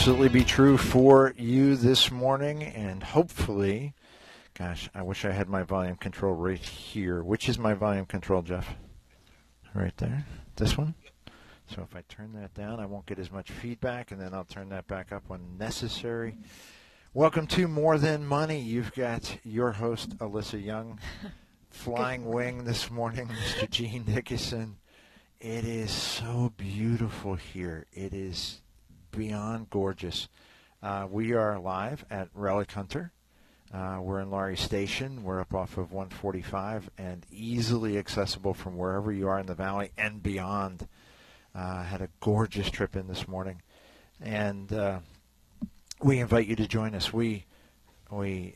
absolutely be true for you this morning, and hopefully, gosh, I wish I had my volume control right here. Which is my volume control, Jeff? Right there. This one. So if I turn that down, I won't get as much feedback, and then I'll turn that back up when necessary. Welcome to More Than Money. You've got your host, Alyssa Young, flying wing this morning, Mr. Gene Nickerson. It is so beautiful here. It is beyond gorgeous. Uh, we are live at Relic Hunter. Uh, we're in Laurys Station. We're up off of 145 and easily accessible from wherever you are in the valley and beyond. Uh, had a gorgeous trip in this morning, and uh, we invite you to join us. We we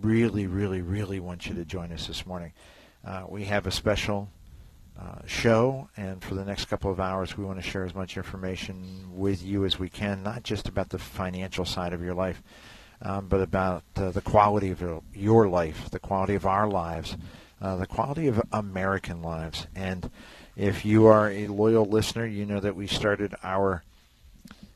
really, really, really want you to join us this morning. Uh, we have a special uh, show, and for the next couple of hours, we want to share as much information with you as we can, not just about the financial side of your life, um, but about uh, the quality of your life, the quality of our lives, uh, the quality of American lives. And if you are a loyal listener, you know that we started our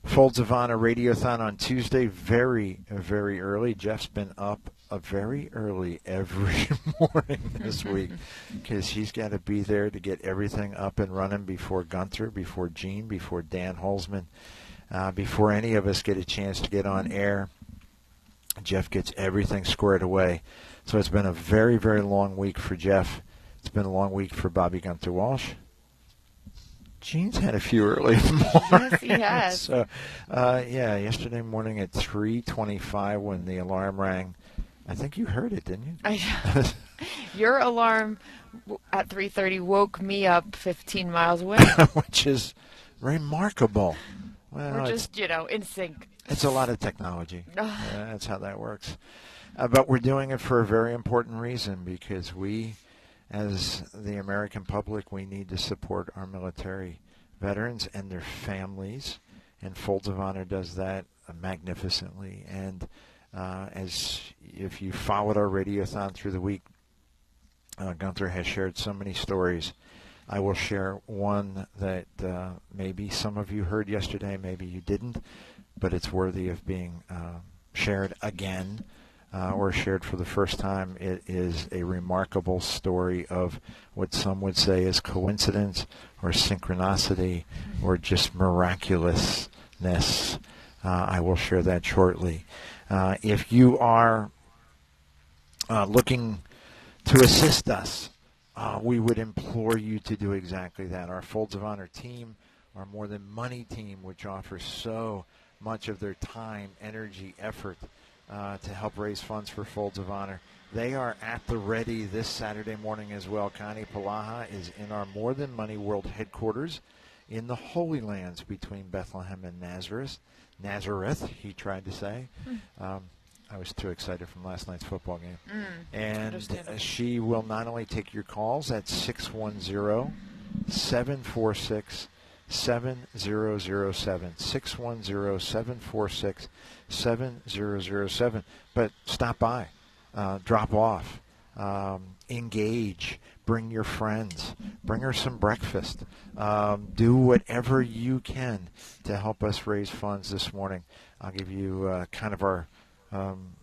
Folds of Honor Radiothon on Tuesday very, very early. Jeff's been up a very early every morning this week because he's got to be there to get everything up and running before Gunther, before Gene, before Dan Holzman, uh, before any of us get a chance to get on air. Jeff gets everything squared away. So it's been a very, very long week for Jeff. It's been a long week for Bobby Gunther Walsh. Gene's had a few early in the morning. Yes, he has. So, uh, yeah, yesterday morning at 3:25 when the alarm rang, I think you heard it, didn't you? I, your alarm at 3:30 woke me up 15 miles away. Which is remarkable. Well, We're just, you know, in sync. It's a lot of technology. uh, that's how that works. Uh, but we're doing it for a very important reason because we, as the American public, we need to support our military veterans and their families. And Folds of Honor does that magnificently. And uh, as if you followed our radiothon through the week, uh, Gunther has shared so many stories. I will share one that uh, maybe some of you heard yesterday, maybe you didn't, but it's worthy of being uh, shared again uh, or shared for the first time. It is a remarkable story of what some would say is coincidence or synchronicity or just miraculousness. Uh, I will share that shortly. Uh, if you are uh, looking to assist us, uh, we would implore you to do exactly that. Our Folds of Honor team, our More Than Money team, which offers so much of their time, energy, effort uh, to help raise funds for Folds of Honor. They are at the ready this Saturday morning as well. Connie Palaha is in our More Than Money World headquarters in the Holy Lands between Bethlehem and Nazareth. Nazareth, he tried to say. Mm. Um, I was too excited from last night's football game. Mm, and she will not only take your calls at 610 746 7007. 610 746 7007. But stop by, uh, drop off, um, engage, bring your friends, bring her some breakfast, um, do whatever you can to help us raise funds this morning. I'll give you uh, kind of our um,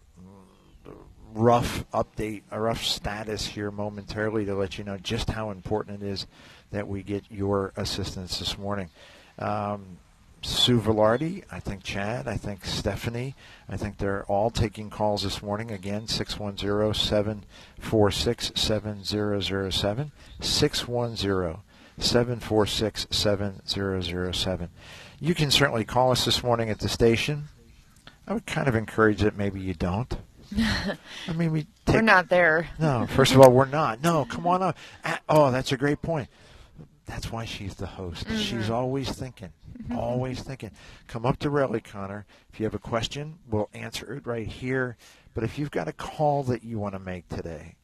rough update, a rough status here momentarily to let you know just how important it is that we get your assistance this morning. Um, Sue Velarde, I think Chad, I think Stephanie, I think they're all taking calls this morning. Again, 610 746 7007. 610 746 7007. You can certainly call us this morning at the station. I would kind of encourage that maybe you don't. I mean, we take, we're not there. No, first of all, we're not. No, come on up. Oh, that's a great point. That's why she's the host. Mm-hmm. She's always thinking, mm-hmm. always thinking. Come up to Relic Hunter. If you have a question, we'll answer it right here. But if you've got a call that you want to make today,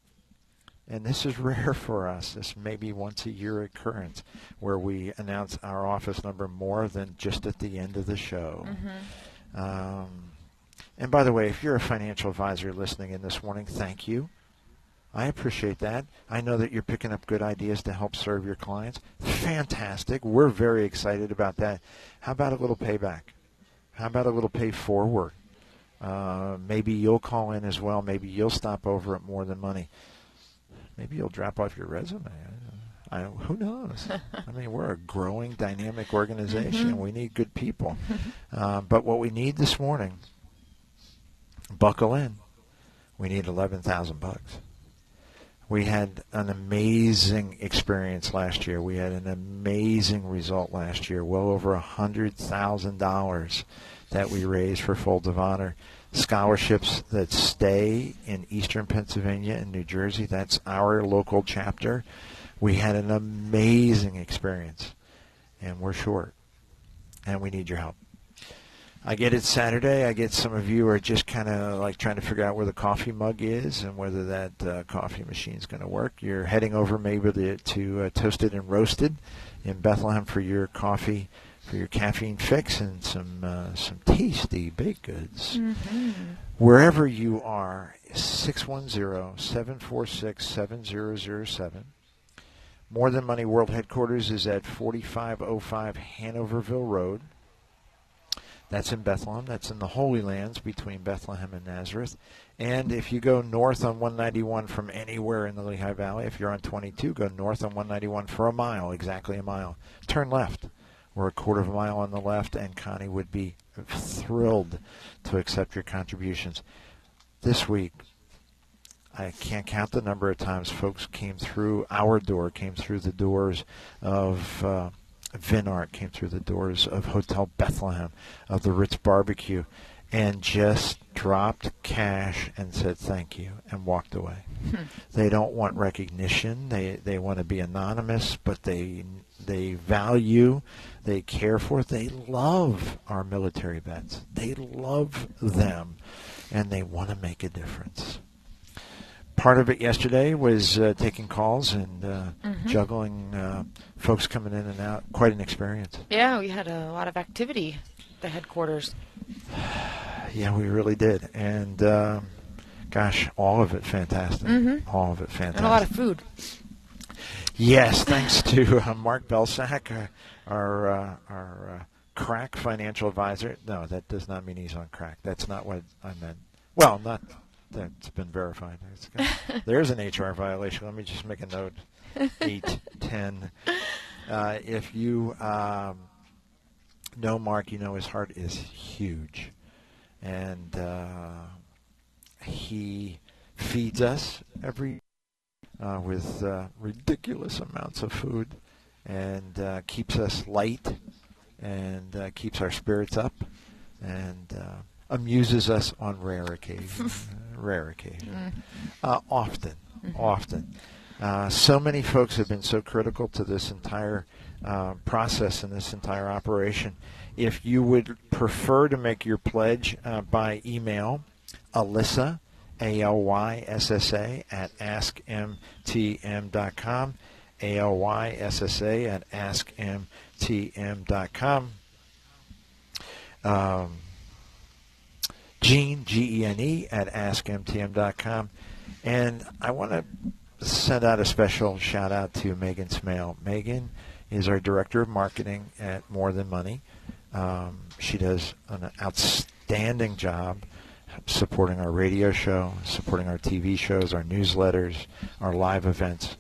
and this is rare for us, this may be once a year occurrence where we announce our office number more than just at the end of the show. Mm-hmm. Um, and by the way, if you're a financial advisor listening in this morning, thank you. I appreciate that. I know that you're picking up good ideas to help serve your clients. Fantastic. We're very excited about that. How about a little payback? How about a little pay forward? Uh, maybe you'll call in as well. Maybe you'll stop over at More Than Money. Maybe you'll drop off your resume. I, who knows? I mean, we're a growing, dynamic organization. Mhm. We need good people. Uh, but what we need this morning, buckle in. We need eleven thousand bucks. We had an amazing experience last year. We had an amazing result last year. Well over a hundred thousand dollars that we raised for Folds of Honor. Scholarships that stay in Eastern Pennsylvania and New Jersey. That's our local chapter. We had an amazing experience, and we're short, and we need your help. I get it Saturday. I get some of you are just kind of like trying to figure out where the coffee mug is and whether that uh, coffee machine is going to work. You're heading over maybe to, to uh, Toasted and Roasted in Bethlehem for your coffee, for your caffeine fix, and some uh, some tasty baked goods. Mhm. Wherever you are, 610-746-7007. More Than Money World Headquarters is at 4505 Hanoverville Road. That's in Bethlehem. That's in the Holy Lands between Bethlehem and Nazareth. And if you go north on 191 from anywhere in the Lehigh Valley, if you're on 22, go north on 191 for a mile, exactly a mile. Turn left. We're a quarter of a mile on the left, and Connie would be thrilled to accept your contributions. This week, I can't count the number of times folks came through our door, came through the doors of uh, Vinart, came through the doors of Hotel Bethlehem, of the Ritz Barbecue, and just dropped cash and said thank you and walked away. Hmm. They don't want recognition. They they want to be anonymous, but they they value, they care for, they love our military vets. They love them, and they want to make a difference. Part of it yesterday was uh, taking calls and uh, Mhm. juggling uh, folks coming in and out. Quite an experience. Yeah, we had a lot of activity at the headquarters. Yeah, we really did, and um, gosh, all of it fantastic. Mhm. All of it fantastic. And a lot of food. Yes, thanks to uh, Mark Belsack, uh, our uh, our uh, crack financial advisor. No, that does not mean he's on crack. That's not what I meant. Well, not that's been verified. There's an HR violation. Let me just make a note. Eight ten. Uh, if you um, know Mark, you know his heart is huge, and uh, he feeds us every uh, with uh, ridiculous amounts of food and uh, keeps us light and uh, keeps our spirits up and uh, amuses us on rare occasions. rare occasion. Mm. Uh, often, Mhm. often. Uh, so many folks have been so critical to this entire uh, process and this entire operation. If you would prefer to make your pledge uh, by email, Alyssa, A-L-Y-S-S-A, at askmtm.com, A-L-Y-S-S-A at askmtm.com. Um, Gene, G-E-N-E, at askmtm.com. And I want to send out a special shout out to Megan Smale. Megan is our director of marketing at More Than Money. Um, she does an outstanding job supporting our radio show, supporting our TV shows, our newsletters, our live events.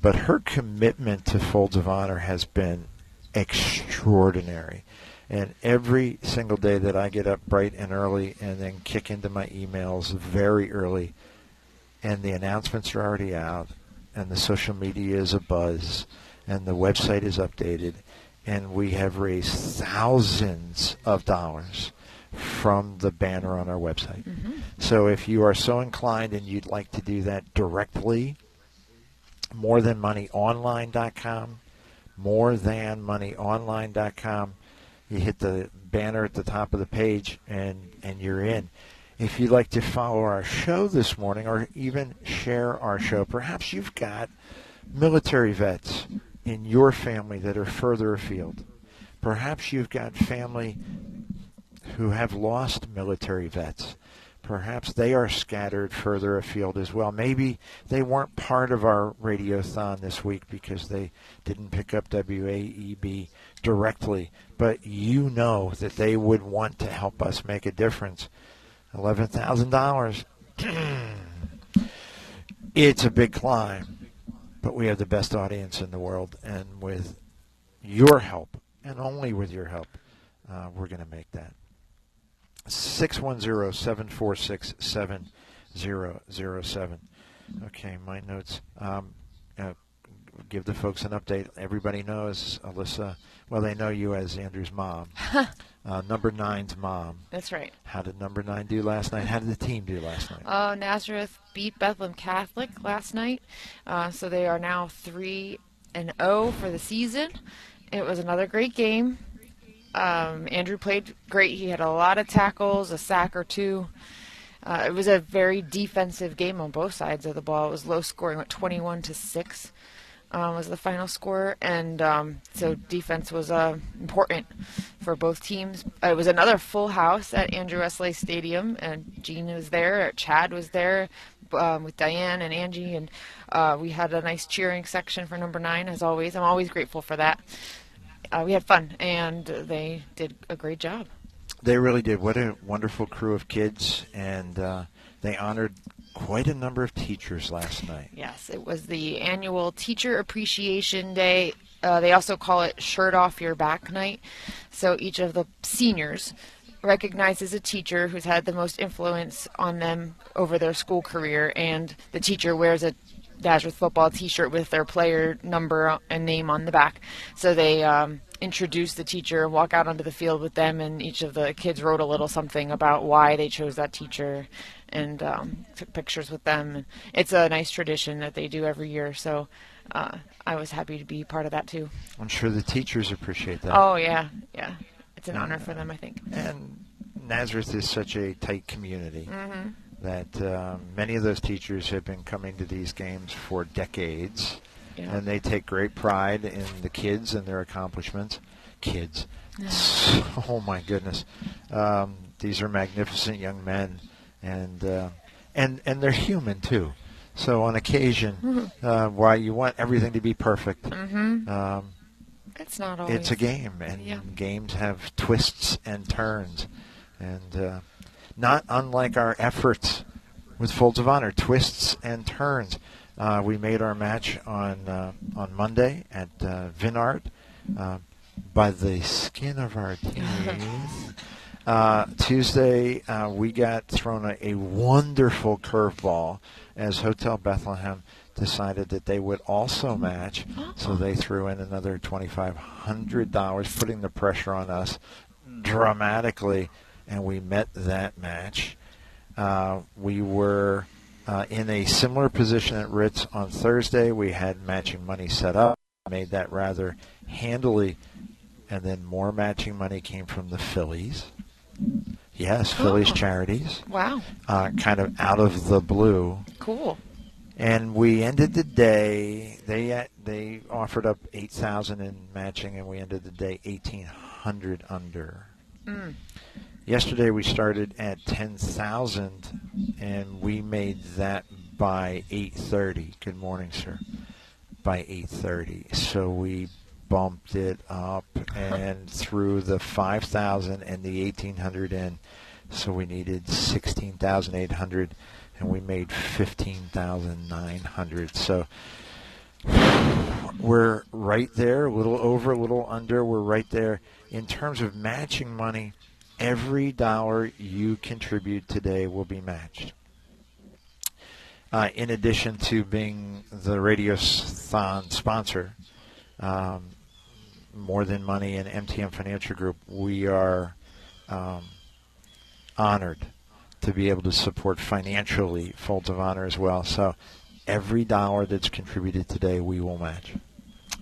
But her commitment to Folds of Honor has been extraordinary. And every single day that I get up bright and early and then kick into my emails very early, and the announcements are already out, and the social media is a buzz, and the website is updated, and we have raised thousands of dollars from the banner on our website. Mhm. So if you are so inclined and you'd like to do that directly, morethanmoneyonline.com, morethanmoneyonline.com. You hit the banner at the top of the page and, and you're in. If you'd like to follow our show this morning or even share our show, perhaps you've got military vets in your family that are further afield. Perhaps you've got family who have lost military vets. Perhaps they are scattered further afield as well. Maybe they weren't part of our radiothon this week because they didn't pick up WAEB directly, but you know that they would want to help us make a difference. $11,000. it's a big climb, but we have the best audience in the world, and with your help, and only with your help, uh, we're going to make that. 610-746-7007. Okay, my notes. Um, uh, give the folks an update. Everybody knows Alyssa. Well, they know you as Andrew's mom, uh, number nine's mom. That's right. How did number nine do last night? How did the team do last night? Uh, Nazareth beat Bethlehem Catholic last night, uh, so they are now three and zero for the season. It was another great game. Um, Andrew played great. He had a lot of tackles, a sack or two. Uh, it was a very defensive game on both sides of the ball. It was low scoring, at 21 to six um, was the final score, and um, so defense was uh, important for both teams. It was another full house at Andrew Wesley Stadium, and Gene was there, Chad was there um, with Diane and Angie, and uh, we had a nice cheering section for number nine, as always. I'm always grateful for that uh, we had fun, and they did a great job. They really did. What a wonderful crew of kids, and uh, they honored quite a number of teachers last night. Yes, it was the annual Teacher Appreciation Day. Uh, they also call it Shirt Off Your Back Night. So each of the seniors recognizes a teacher who's had the most influence on them over their school career, and the teacher wears a Nazareth football T-shirt with their player number and name on the back. So they um, introduce the teacher, and walk out onto the field with them, and each of the kids wrote a little something about why they chose that teacher, and um, took pictures with them. It's a nice tradition that they do every year. So uh, I was happy to be part of that too. I'm sure the teachers appreciate that. Oh yeah, yeah. It's an honor for them, I think. And Nazareth is such a tight community. Mm-hmm that um, many of those teachers have been coming to these games for decades, yeah. and they take great pride in the kids and their accomplishments. Kids, oh my goodness, um, these are magnificent young men, and uh, and and they're human too. So on occasion, mm-hmm. uh, while you want everything to be perfect, mm-hmm. um, it's not always. It's a game, and yeah. games have twists and turns, and. Not unlike our efforts with Folds of Honor, twists and turns. Uh, we made our match on uh, on Monday at uh, Vinart uh, by the skin of our teeth. Uh, Tuesday, uh, we got thrown a, a wonderful curveball as Hotel Bethlehem decided that they would also match, so they threw in another $2,500, putting the pressure on us dramatically and we met that match. Uh, we were uh, in a similar position at Ritz on Thursday. We had matching money set up, made that rather handily, and then more matching money came from the Phillies. Yes, oh. Phillies charities. Wow. Uh, kind of out of the blue. Cool. And we ended the day. They uh, they offered up eight thousand in matching, and we ended the day eighteen hundred under. Mm. Yesterday we started at 10,000 and we made that by 8:30. Good morning, sir. By 8:30. So we bumped it up and through the 5,000 and the 1,800 in. So we needed 16,800 and we made 15,900. So we're right there, a little over, a little under. We're right there. In terms of matching money, every dollar you contribute today will be matched. Uh, in addition to being the Radiothon sponsor, um, More Than Money and MTM Financial Group, we are um, honored to be able to support financially Folds of Honor as well. So every dollar that's contributed today, we will match.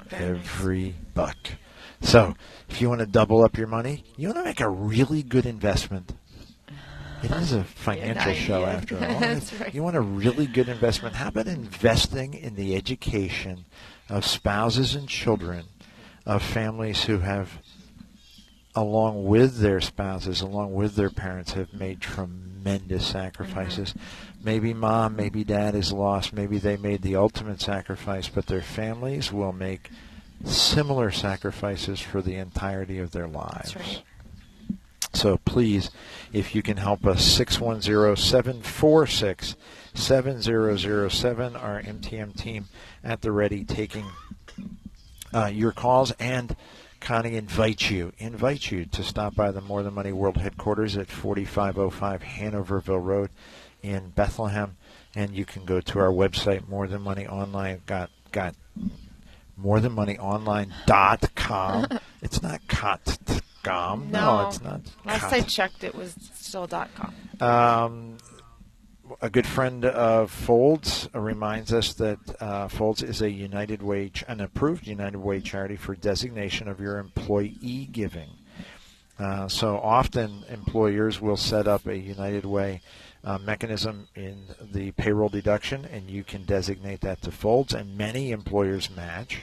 Very every nice. buck. So, if you want to double up your money, you want to make a really good investment. It is a financial yeah, show after all. right. You want a really good investment. How about investing in the education of spouses and children of families who have, along with their spouses, along with their parents, have made tremendous tremendous sacrifices. Maybe mom, maybe dad is lost. Maybe they made the ultimate sacrifice, but their families will make similar sacrifices for the entirety of their lives. Right. So please, if you can help us, 610-746-7007, our MTM team at the ready taking uh, your calls and Connie invites you, invites you to stop by the More Than Money World headquarters at 4505 Hanoverville Road in Bethlehem. And you can go to our website, More Than Money Online, got, got morethanmoneyonline.com. it's not .com. No, No. it's not. Last cot. I checked, it was still dot com. Um, a good friend of Folds reminds us that uh, Folds is a United Way, ch- an approved United Way charity for designation of your employee giving. Uh, so often employers will set up a United Way uh, mechanism in the payroll deduction, and you can designate that to Folds, and many employers match.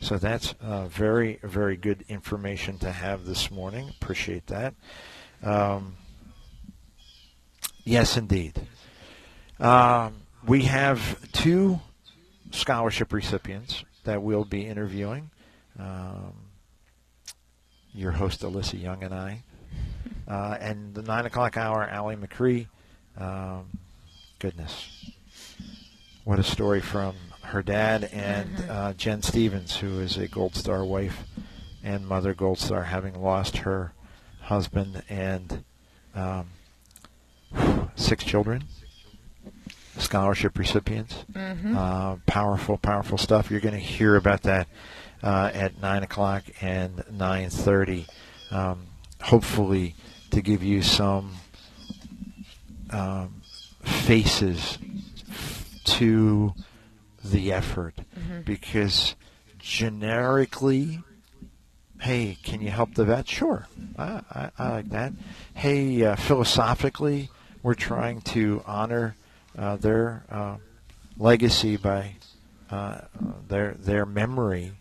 So that's uh, very, very good information to have this morning. Appreciate that. Um, yes, indeed. Um, we have two scholarship recipients that we'll be interviewing. Um, your host, Alyssa Young, and I. Uh, and the 9 o'clock hour, Allie McCree. Um, goodness. What a story from her dad and uh, Jen Stevens, who is a Gold Star wife and mother Gold Star, having lost her husband and um, six children scholarship recipients. Mm-hmm. Uh, powerful, powerful stuff. You're going to hear about that uh, at nine o'clock and nine thirty. Um, hopefully, to give you some um, faces to the effort, Mhm. because generically. Hey, can you help the vet? Sure, I, I, I like that. Hey, uh, philosophically, we're trying to honor uh, their uh, legacy by uh, their their memory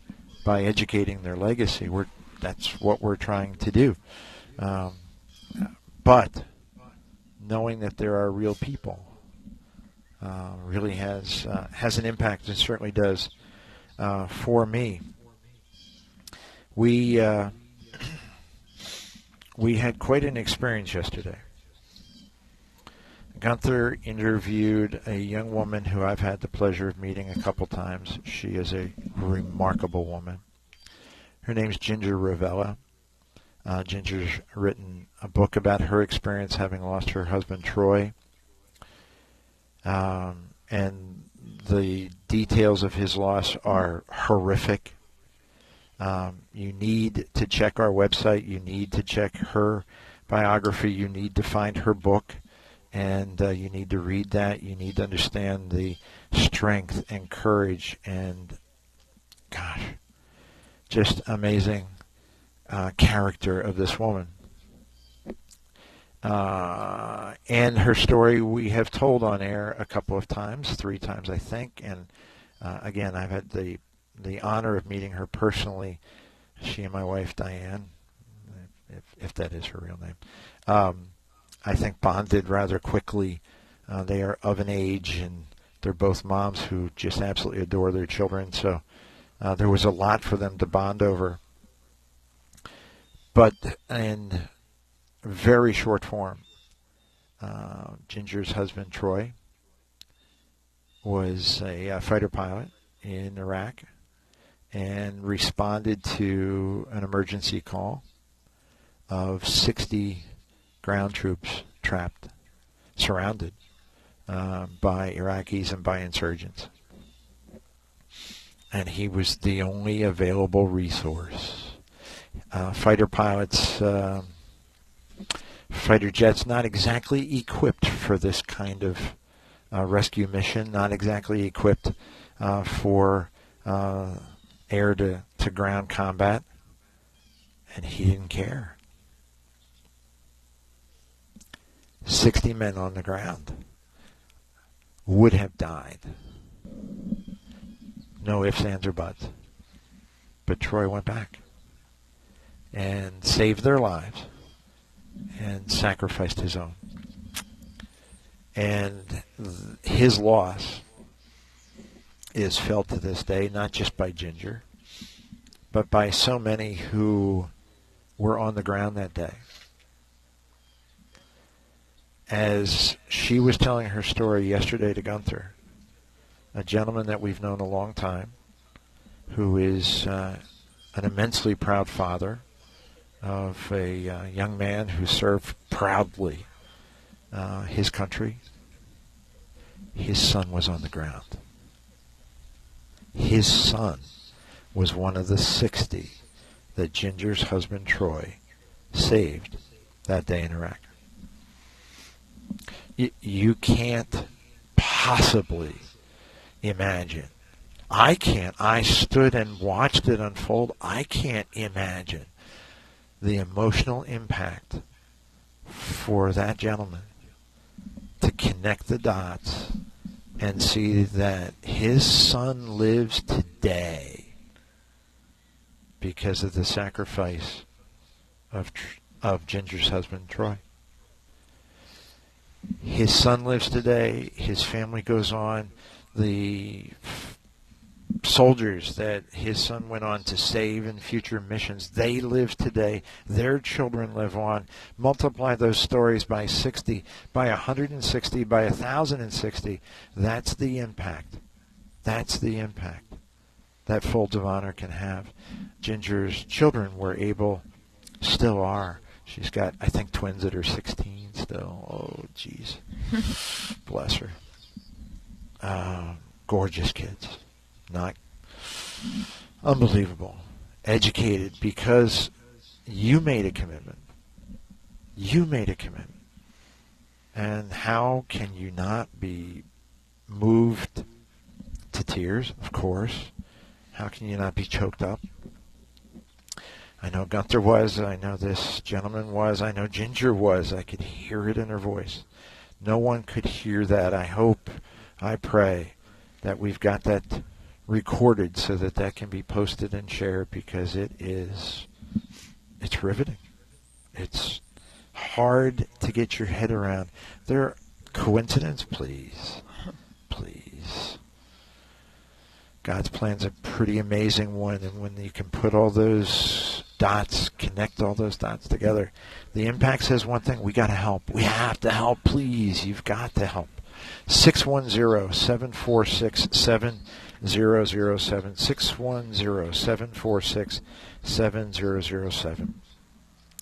by educating their legacy. We're that's what we're trying to do. Um, but knowing that there are real people uh, really has uh, has an impact. and certainly does uh, for me. We uh, we had quite an experience yesterday. Gunther interviewed a young woman who I've had the pleasure of meeting a couple times. She is a remarkable woman. Her name's Ginger Ravella. Uh, Ginger's written a book about her experience having lost her husband Troy. Um, and the details of his loss are horrific. Um, you need to check our website. You need to check her biography. You need to find her book and uh, you need to read that. You need to understand the strength and courage and, gosh, just amazing uh, character of this woman. Uh, and her story we have told on air a couple of times, three times I think. And uh, again, I've had the the honor of meeting her personally. She and my wife Diane, if, if that is her real name. Um, I think bonded rather quickly. Uh, they are of an age, and they're both moms who just absolutely adore their children. So uh, there was a lot for them to bond over. But in very short form, uh, Ginger's husband Troy was a uh, fighter pilot in Iraq and responded to an emergency call of 60 ground troops trapped, surrounded uh, by Iraqis and by insurgents. And he was the only available resource. Uh, fighter pilots, uh, fighter jets, not exactly equipped for this kind of uh, rescue mission, not exactly equipped uh, for uh, air to, to ground combat. And he didn't care. 60 men on the ground would have died. No ifs, ands, or buts. But Troy went back and saved their lives and sacrificed his own. And his loss is felt to this day, not just by Ginger, but by so many who were on the ground that day. As she was telling her story yesterday to Gunther, a gentleman that we've known a long time, who is uh, an immensely proud father of a uh, young man who served proudly uh, his country. His son was on the ground. His son was one of the 60 that Ginger's husband Troy saved that day in Iraq. You, you can't possibly imagine. I can't. I stood and watched it unfold. I can't imagine the emotional impact for that gentleman to connect the dots and see that his son lives today because of the sacrifice of of Ginger's husband Troy. His son lives today. His family goes on. The soldiers that his son went on to save in future missions, they live today. Their children live on. Multiply those stories by 60, by 160, by 1,060. That's the impact. That's the impact that Folds of Honor can have. Ginger's children were able, still are. She's got, I think, twins that are 16 still. Oh, jeez. Bless her. Uh, gorgeous kids not unbelievable, educated because you made a commitment. You made a commitment. And how can you not be moved to tears, of course? How can you not be choked up? I know Gunther was. I know this gentleman was. I know Ginger was. I could hear it in her voice. No one could hear that. I hope, I pray that we've got that recorded so that that can be posted and shared because it is it's riveting. It's hard to get your head around. There coincidence, please. Please. God's plan's a pretty amazing one and when you can put all those dots, connect all those dots together. The impact says one thing, we got to help. We have to help, please. You've got to help. 610 746 7007 610 746 7007.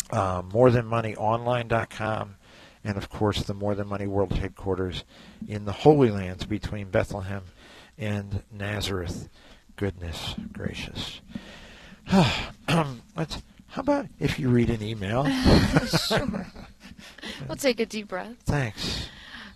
Uh, MoreThanMoneyOnline.com and of course the More Than Money World Headquarters in the Holy Lands between Bethlehem and Nazareth. Goodness gracious. Let's, how about if you read an email? sure. we'll take a deep breath. Thanks.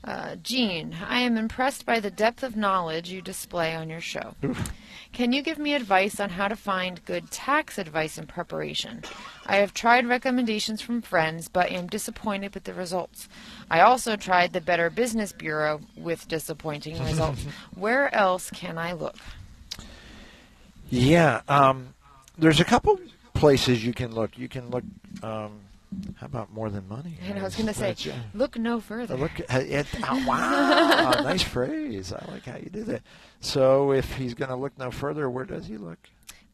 Uh, Gene, I am impressed by the depth of knowledge you display on your show. Can you give me advice on how to find good tax advice in preparation? I have tried recommendations from friends, but am disappointed with the results. I also tried the Better Business Bureau with disappointing results. Where else can I look? Yeah, um, there's a couple places you can look. You can look. Um, how about more than money? And I was going to say, uh, look no further. Look, at, oh, wow, nice phrase. I like how you do that. So, if he's going to look no further, where does he look?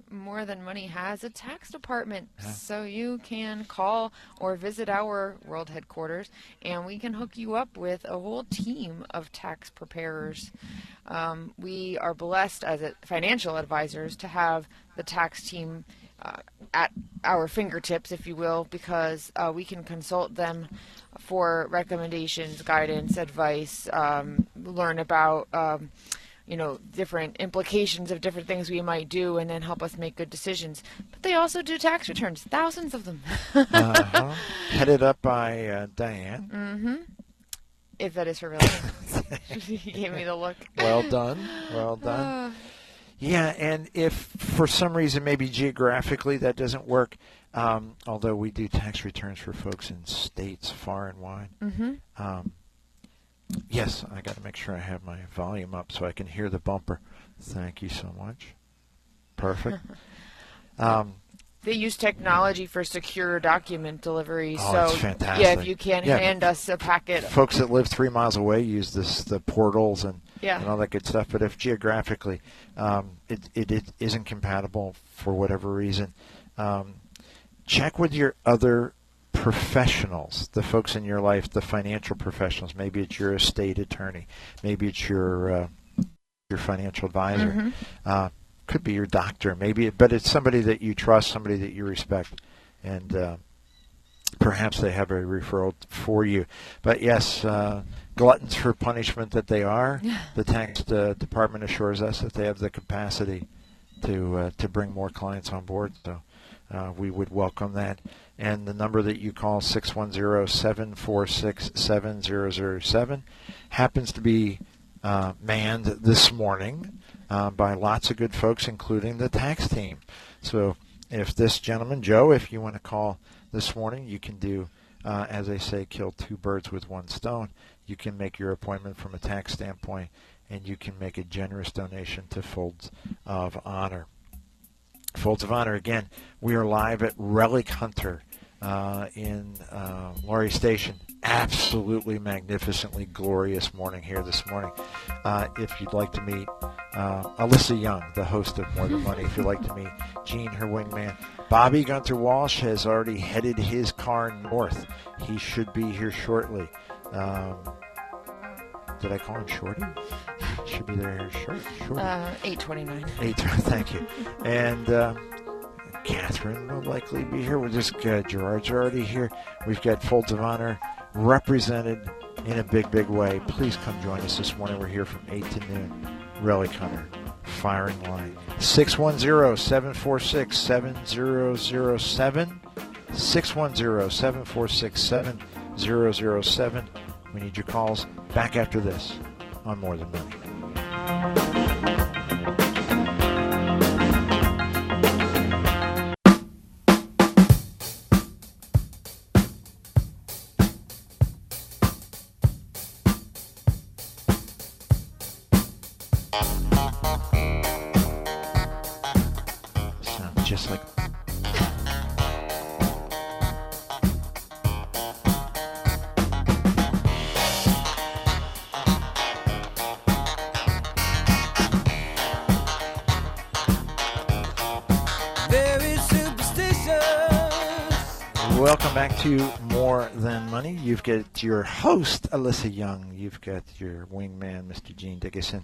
More Than Money has a tax department, huh? so you can call or visit our world headquarters, and we can hook you up with a whole team of tax preparers. Um, we are blessed as financial advisors to have the tax team uh, at our fingertips, if you will, because uh, we can consult them for recommendations, guidance, advice, um, learn about. Um, you know, different implications of different things we might do and then help us make good decisions. But they also do tax returns, thousands of them. uh-huh. Headed up by uh, Diane. Mm-hmm. If that is her real name. she gave me the look. Well done. Well done. Uh, yeah, and if for some reason, maybe geographically, that doesn't work, um, although we do tax returns for folks in states far and wide. Mm-hmm. Um, yes, I got to make sure I have my volume up so I can hear the bumper. Thank you so much. Perfect. um, they use technology for secure document delivery. Oh, so yeah, if you can't Yeah. hand us a packet, Folks that live three miles away use this the portals and Yeah. and all that good stuff. But if geographically um, it, it it isn't compatible for whatever reason, um, check with your other professionals, the folks in your life, the financial professionals. Maybe it's your estate attorney. Maybe it's your uh, your financial advisor. Mhm. Uh, could be your doctor. Maybe, but it's somebody that you trust, somebody that you respect, and uh, perhaps they have a referral for you. But yes, uh, gluttons for punishment that they are, the tax uh, department assures us that they have the capacity to uh, to bring more clients on board. So uh, we would welcome that. And the number that you call 610-746-7007 happens to be uh, manned this morning uh, by lots of good folks, including the tax team. So if this gentleman, Joe, if you want to call this morning, you can do, uh, as they say, kill two birds with one stone. You can make your appointment from a tax standpoint, and you can make a generous donation to Folds of Honor. Folds of Honor, again, we are live at Relic Hunter uh, in uh, Laurys Station. Absolutely magnificently glorious morning here this morning. Uh, if you'd like to meet uh, Alyssa Young, the host of More Than Money, if you'd like to meet Gene, her wingman, Bobby Gunther Walsh has already headed his car north. He should be here shortly. Um, did I call him Shorty? Should be there short, shorty. uh, eight twenty nine. Eight, thank you. And uh, Catherine will likely be here. We're just uh, Gerard's already here. We've got Folds of Honor represented in a big, big way. Please come join us this morning. We're here from 8 to noon. Relic Hunter, firing line. 610-746-7007. 610-746-7007. We need your calls back after this on More Than Money. Got your host, Alyssa Young. You've got your wingman, Mr. Gene Dickinson.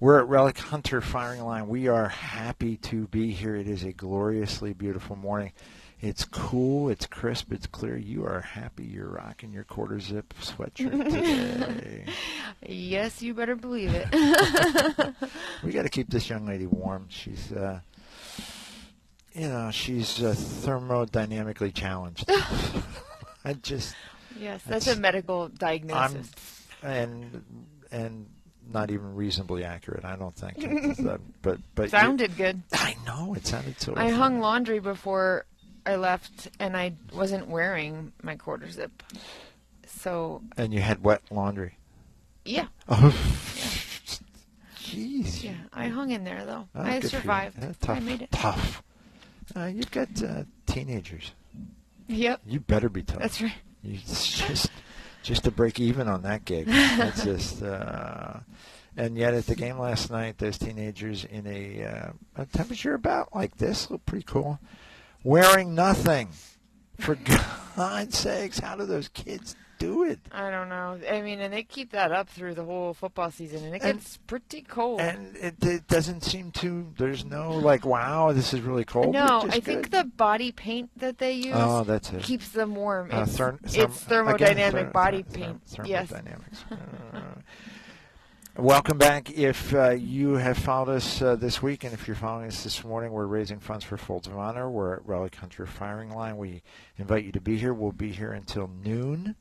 We're at Relic Hunter Firing Line. We are happy to be here. It is a gloriously beautiful morning. It's cool, it's crisp, it's clear. You are happy you're rocking your quarter zip sweatshirt today. Yes, you better believe it. we got to keep this young lady warm. She's, uh, you know, she's uh, thermodynamically challenged. I just, yes, that's That's- a medical I'm, diagnosis. and and not even reasonably accurate. I don't think. Uh, but but you- Sounded good. I know it sounded so. I hung laundry before I left, and I wasn't wearing my quarter zip. So and you had wet laundry. yeah, Oh, jeez. yeah, I hung in there though. Oh, I you. survived. Yeah, tough. I made it. Tough. Uh, you've got uh, teenagers. Yep, You better be tough. that's right. It's just just to break even on that gig. It's just. Uh, and yet, at the game last night, those teenagers in a, uh, a temperature about like this look pretty cool, wearing nothing. For God's sakes, how do those kids do it? I don't know. I mean, and they keep that up through the whole football season, and it And- gets pretty cold. And it, it doesn't seem to. There's no like, wow, this is really cold. No, I think the body paint that they use Oh, that's it. keeps them warm. Uh, It's, therm- it's thermodynamic again, body ther- paint. ther- yes. Thermodynamics. Uh, Welcome back. If uh, you have followed us uh, this week, and if you're following us this morning, we're raising funds for Folds of Honor. We're at Relic Hunter Firing Line. We invite you to be here. We'll be here until noon.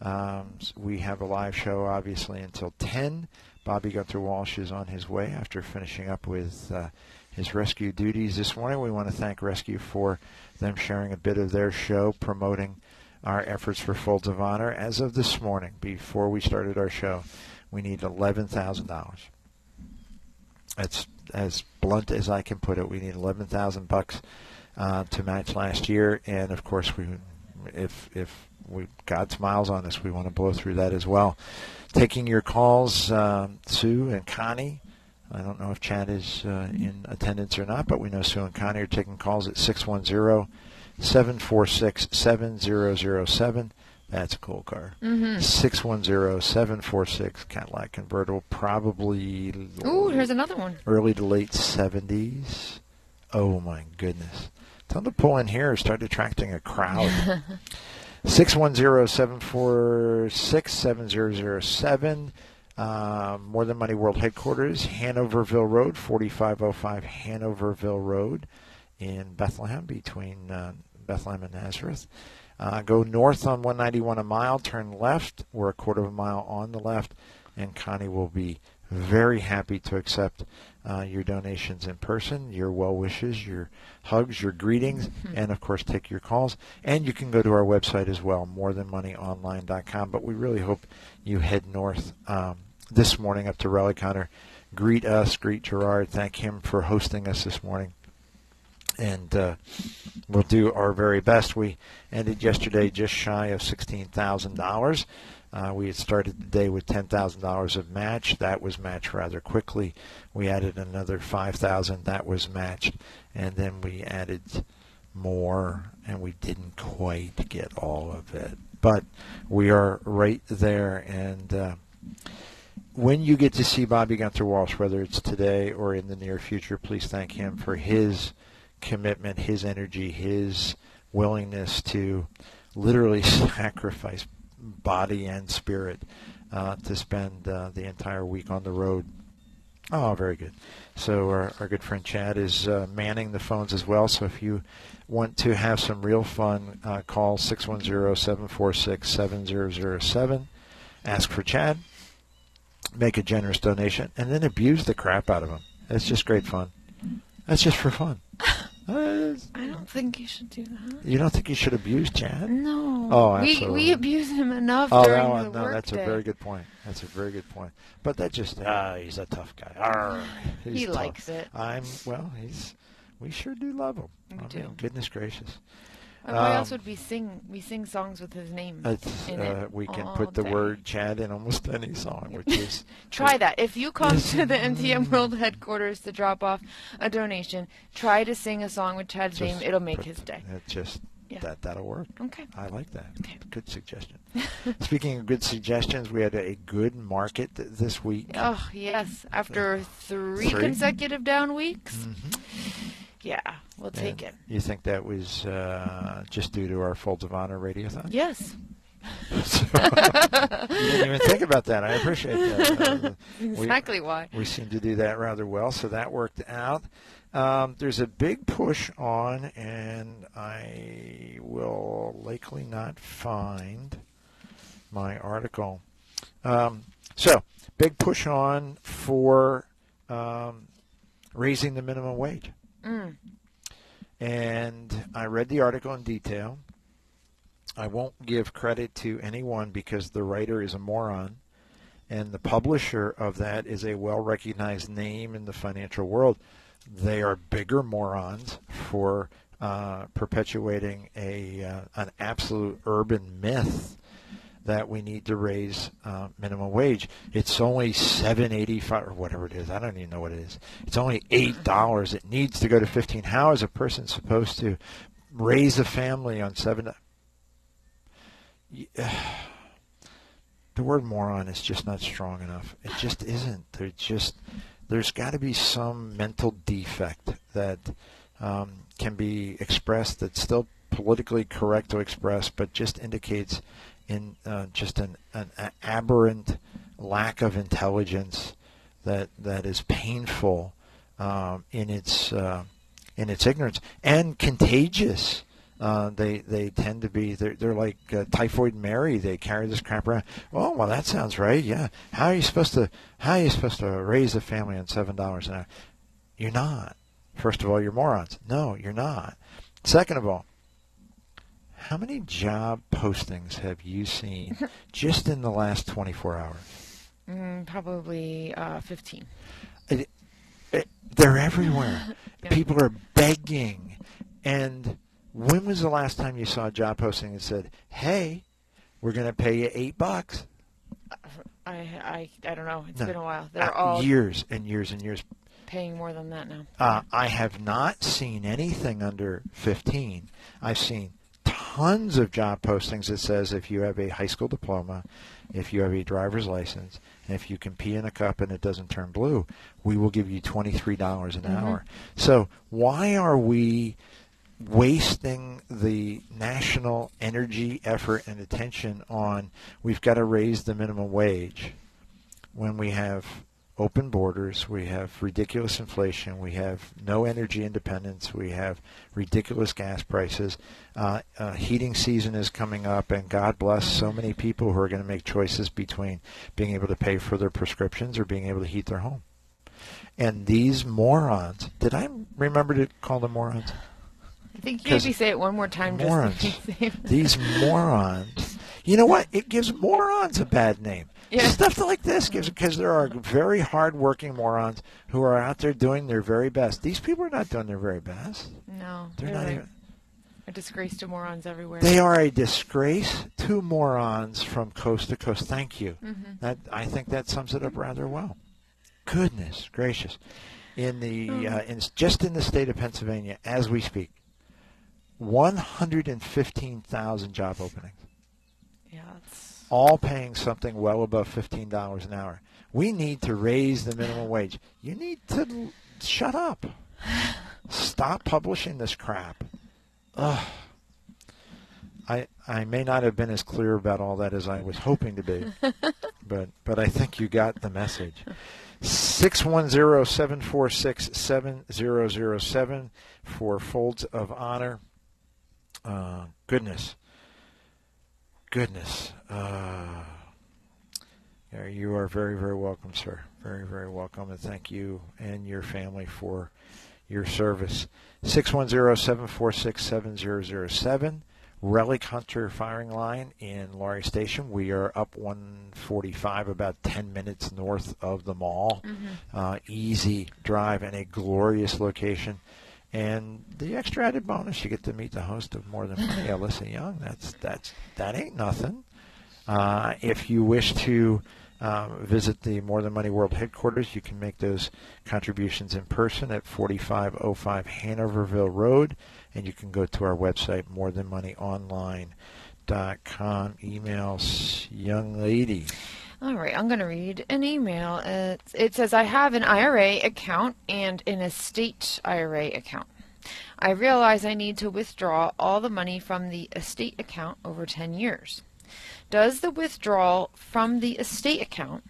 Um, we have a live show, obviously, until 10. Bobby Gunther Walsh is on his way after finishing up with uh, his rescue duties this morning. We want to thank Rescue for them sharing a bit of their show, promoting our efforts for Folds of Honor. As of this morning, before we started our show, we need $11,000. That's as blunt as I can put it. We need 11,000 bucks uh, to match last year, and of course we, if if we God smiles on us, we want to blow through that as well. Taking your calls, um, Sue and Connie. I don't know if Chad is uh, in attendance or not, but we know Sue and Connie are taking calls at 610 746 7007. That's a cool car. Mm-hmm. 610 746 Cadillac convertible, probably Ooh, here's another one. early to late 70s. Oh my goodness. Tell them to pull in here and start attracting a crowd. 610-746-7007. Uh, More Than Money World Headquarters, Hanoverville Road, 4505 Hanoverville Road in Bethlehem, between uh, Bethlehem and Nazareth. Uh, go north on 191 a mile, turn left. We're a quarter of a mile on the left, and Connie will be very happy to accept uh, your donations in person, your well wishes, your hugs, your greetings, and of course take your calls. And you can go to our website as well, morethanmoneyonline.com. But we really hope you head north um, this morning up to Relic Hunter. Greet us, greet Gerard, thank him for hosting us this morning. And uh, we'll do our very best. We ended yesterday just shy of $16,000. Uh, we had started the day with $10,000 of match. That was matched rather quickly. We added another 5,000. That was matched. And then we added more, and we didn't quite get all of it. But we are right there. And uh, when you get to see Bobby Gunther Walsh, whether it's today or in the near future, please thank him for his commitment, his energy, his willingness to literally sacrifice body and spirit uh, to spend uh, the entire week on the road. Oh, very good. So our, our good friend Chad is uh, manning the phones as well. So if you want to have some real fun, uh, call 610-746-7007. Ask for Chad. Make a generous donation, and then abuse the crap out of him. It's just great fun. That's just for fun. Uh, I don't think you should do that. you don't think you should abuse Chad? No. Oh, we absolutely. we abuse him enough Oh, during no, the no, that's day. a very good point. That's a very good point. But that just ah, he's a tough guy. Arr, He tough. likes it. I'm well. He's we sure do love him. We I mean, do. goodness gracious. And why else Um, would we sing? We sing songs with his name in uh, it. we can put the day. word Chad in almost any song, which is Try that. If you come to the. MTM World headquarters to drop off a donation, try to sing a song with Chad's name. It'll make his day. It just Yeah. that that'll work. Okay. I like that. Okay. Good suggestion. Speaking of good suggestions, we had a good market th- this week. Oh yes. After three, Three? consecutive down weeks. Mhm. Yeah, we'll take And it. You think that was uh, just due to our Folds of Honor radiothon? Yes. So, you didn't even think about that. I appreciate that. Uh, we- Exactly why. We seem to do that rather well, so that worked out. Um, there's a big push on, and I will likely not find my article. Um, so, big push on for um, raising the minimum wage. Mm. And I read the article in detail. I won't give credit to anyone because the writer is a moron, and the publisher of that is a well recognized name in the financial world. They are bigger morons for uh, perpetuating a uh, an absolute urban myth that we need to raise uh, minimum wage. It's only seven eighty five or whatever it is. I don't even know what it is. It's only eight dollars. It needs to go to fifteen. How is a person supposed to raise a family on seven? The word moron is just not strong enough. It just isn't. There's just there's got to be some mental defect that um, can be expressed that's still politically correct to express, but just indicates in uh, just an, an aberrant lack of intelligence that that is painful um, in its uh, in its ignorance and contagious. Uh, they they tend to be they're, they're like uh, typhoid Mary. They carry this crap around. Oh well, that sounds right. Yeah. How are you supposed to How are you supposed to raise a family on seven dollars an hour? You're not. First of all, you're morons. No, you're not. Second of all, how many job postings have you seen just in the last 24 hours? Mm, probably uh, 15. It, they're everywhere. Yeah. People are begging, And when was the last time you saw a job posting that said, "Hey, we're going to pay you eight bucks"? I, I, I don't know. It's No. been a while. They're Uh, all years and years and years. paying more than that now. Uh, I have not seen anything under 15. I've seen tons of job postings that says if you have a high school diploma, if you have a driver's license, and if you can pee in a cup and it doesn't turn blue, we will give you $23 an mm-hmm. hour. So why are we wasting the national energy, effort, and attention on we've got to raise the minimum wage when we have open borders, we have ridiculous inflation, we have no energy independence, we have ridiculous gas prices. Uh, uh, heating season is coming up, and God bless so many people who are going to make choices between being able to pay for their prescriptions or being able to heat their home. And these morons, did I remember to call them morons? I think you maybe say it one more time morons. just to be safe. These morons. You know what? It gives morons a bad name. Yeah. Stuff like this gives because there are very hard-working morons who are out there doing their very best. These people are not doing their very best. No, They're they're, not like even. a disgrace to morons everywhere. They are a disgrace to morons from coast to coast. Thank you. Mm-hmm. That I think that sums it up rather well. Goodness gracious! In the Oh. uh, in just in the state of Pennsylvania, as we speak, one hundred and fifteen thousand job openings. All paying something well above fifteen dollars an hour. We need to raise the minimum wage. You need to shut up. Stop publishing this crap. Ugh. I I may not have been as clear about all that as I was hoping to be, but but I think you got the message. 610-746-7007 for Folds of Honor. Uh, goodness goodness. Uh, you are very, very welcome, sir. Very, very welcome, and thank you and your family for your service. 610-746-7007, Relic Hunter firing line in Laurys Station. We are up 145, about 10 minutes north of the mall. Uh, easy drive and a glorious location. And the extra added bonus, you get to meet the host of More Than Money, Alyssa Young. That's that's that ain't nothing. Uh, if you wish to um, visit the More Than Money World headquarters, you can make those contributions in person at 4505 Hanoverville Road, and you can go to our website, morethanmoneyonline.com. Emails, young lady. All right, I'm going to read an email. It, it says, I have an IRA account and an estate IRA account. I realize I need to withdraw all the money from the estate account over 10 years. Does the withdrawal from the estate account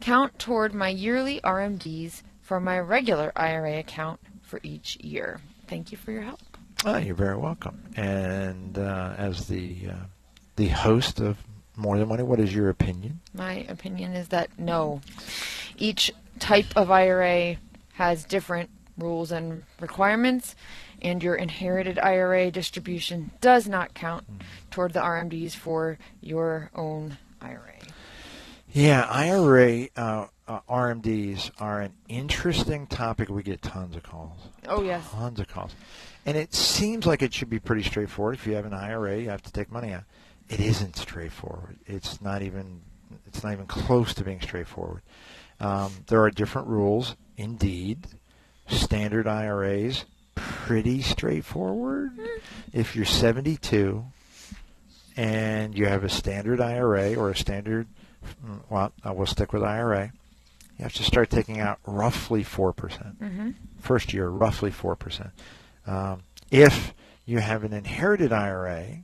count toward my yearly RMDs for my regular IRA account for each year? Thank you for your help. Oh, you're very welcome. And uh, as the uh, the host of More Than Money, what is your opinion? My opinion is that no. Each type of IRA has different rules and requirements, and your inherited IRA distribution does not count toward the RMDs for your own IRA. Yeah, IRA uh, uh, RMDs are an interesting topic. We get tons of calls. Oh, yes. Tons of calls. And it seems like it should be pretty straightforward. If you have an IRA, you have to take money out. It isn't straightforward. It's not even it's not even close to being straightforward. Um, there are different rules, indeed. Standard IRAs, pretty straightforward. If you're 72 and you have a standard IRA or a standard, well, I will stick with IRA. You have to start taking out roughly four percent Mm-hmm. first year, roughly 4%. Um, if you have an inherited IRA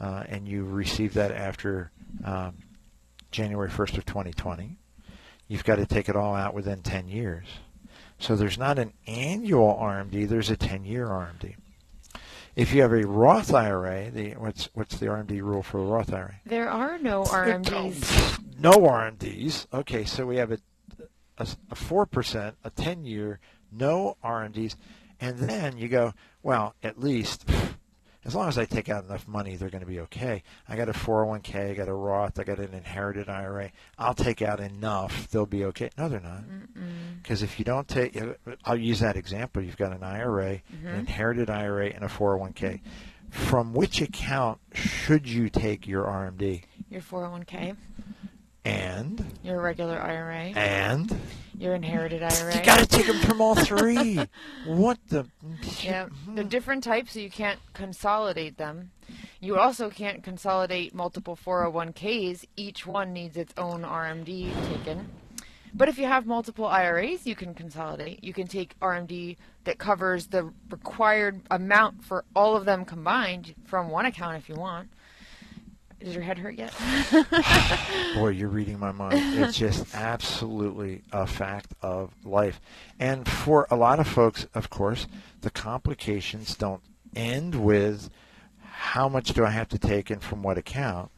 uh, and you receive that after um, January 1st of 2020, you've got to take it all out within 10 years. So there's not an annual RMD, there's a 10-year RMD. If you have a Roth IRA, the, what's, what's the RMD rule for a Roth IRA? There are no RMDs. No RMDs. Okay, so we have a a, a 4%, a 10 year, no RMDs. And then you go, well, at least as long as I take out enough money, they're going to be okay. I got a 401k, I got a Roth, I got an inherited IRA. I'll take out enough, they'll be okay. No, they're not. Because if you don't take, I'll use that example. You've got an IRA, an mm-hmm. inherited IRA, and a 401k. Mm-hmm. From which account should you take your RMD? Your 401k, And your regular IRA, and your inherited IRA. you got to take them from all three. what the? Yeah, they're different types, so you can't consolidate them. You also can't consolidate multiple 401ks. Each one needs its own RMD taken. But if you have multiple IRAs, you can consolidate. You can take RMD that covers the required amount for all of them combined from one account if you want. Does your head hurt yet? Boy, you're reading my mind. It's just absolutely a fact of life. And for a lot of folks, of course, the complications don't end with how much do I have to take and from what account.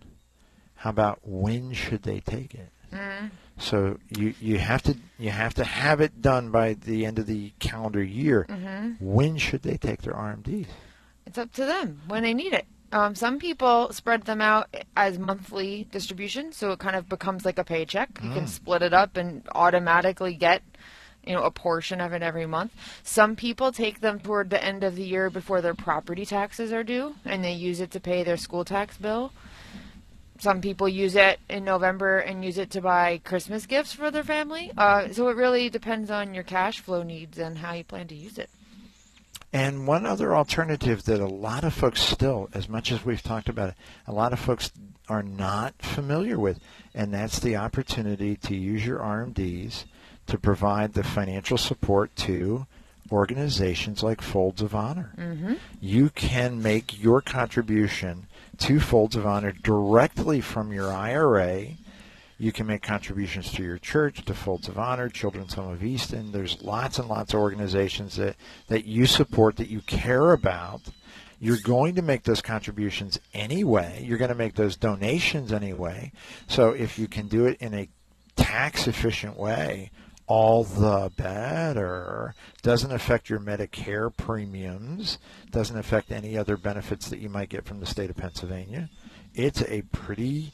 How about when should they take it? Mm-hmm. So you, you have to you have to have it done by the end of the calendar year. Mm-hmm. When should they take their RMDs? It's up to them when they need it. Um, some people spread them out as monthly distribution, so it kind of becomes like a paycheck. You can split it up and automatically get, you know, a portion of it every month. Some people take them toward the end of the year before their property taxes are due, and they use it to pay their school tax bill. Some people use it in November and use it to buy Christmas gifts for their family. Uh, so it really depends on your cash flow needs and how you plan to use it. And one other alternative that a lot of folks still, as much as we've talked about it, a lot of folks are not familiar with, and that's the opportunity to use your RMDs to provide the financial support to organizations like Folds of Honor. Mm-hmm. You can make your contribution to Folds of Honor directly from your IRA. You can make contributions to your church, to Folds of Honor, Children's Home of Easton. There's lots and lots of organizations that, that you support, that you care about. You're going to make those contributions anyway. You're going to make those donations anyway. So if you can do it in a tax efficient way, all the better. Doesn't affect your Medicare premiums, doesn't affect any other benefits that you might get from the state of Pennsylvania. It's a pretty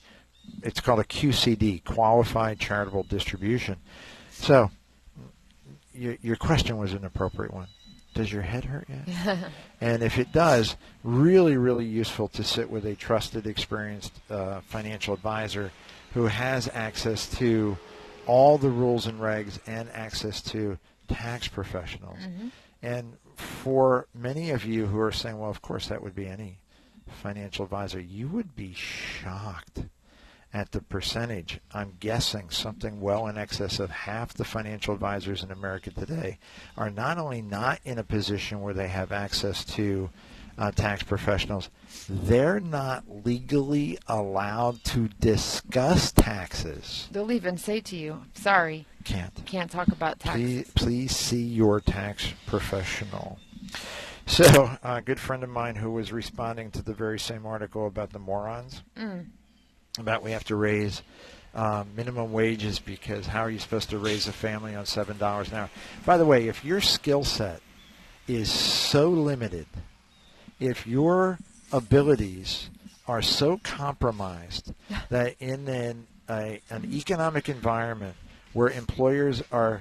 it's called a QCD, Qualified Charitable Distribution. So, your, your question was an appropriate one. Does your head hurt yet? and if it does, really, really useful to sit with a trusted, experienced uh, financial advisor who has access to all the rules and regs and access to tax professionals. And for many of you who are saying, well, of course, that would be any financial advisor, you would be shocked at the percentage. I'm guessing something well in excess of half the financial advisors in America today are not only not in a position where they have access to uh, tax professionals, they're not legally allowed to discuss taxes. They'll even say to you, sorry, Can't. can't talk about taxes. Please, please see your tax professional. So, a good friend of mine who was responding to the very same article about the morons, about we have to raise um, minimum wages because how are you supposed to raise a family on seven dollars an hour? By the way, if your skill set is so limited, if your abilities are so compromised that in an, a, an economic environment where employers are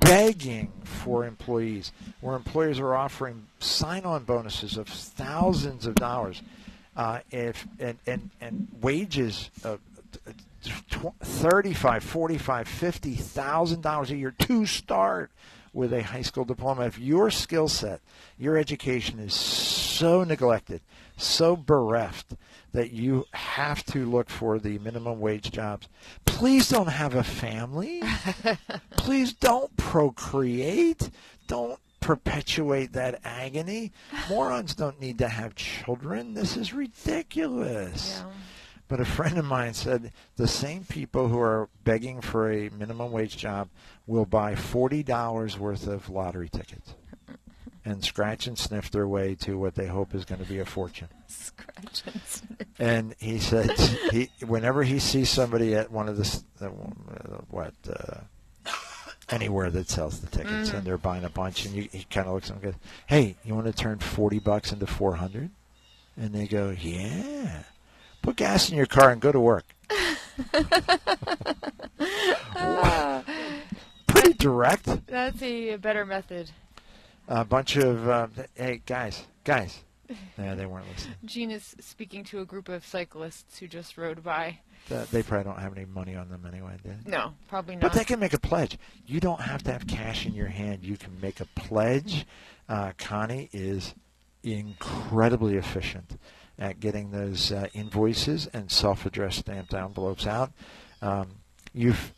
begging for employees, where employers are offering sign-on bonuses of thousands of dollars, uh, if and, and, and wages of tw- 35 45 50 thousand dollars a year to start with a high school diploma. If your skill set your education is so neglected so bereft that you have to look for the minimum wage jobs please don't have a family. Please don't procreate. Don't perpetuate that agony morons don't need to have children this is ridiculous Yeah. but a friend of mine said the same people who are begging for a minimum wage job will buy $40 worth of lottery tickets and scratch and sniff their way to what they hope is going to be a fortune. Scratch and sniff. And he said he whenever he sees somebody at one of the s- uh, what uh, anywhere that sells the tickets and they're buying a bunch and you, he kind of looks at them and goes, "Hey, you want to turn 40 bucks into 400?" And they go, yeah. Put gas in your car and go to work. Pretty direct. That's a better method. A bunch of, uh, hey, guys, guys. Yeah, they weren't listening. Gene is speaking to a group of cyclists who just rode by. Uh, They probably don't have any money on them anyway, they? No, probably not. But they can make a pledge. You don't have to have cash in your hand. You can make a pledge. Uh, Connie is incredibly efficient at getting those uh, invoices and self-addressed stamped envelopes out. Um, you've,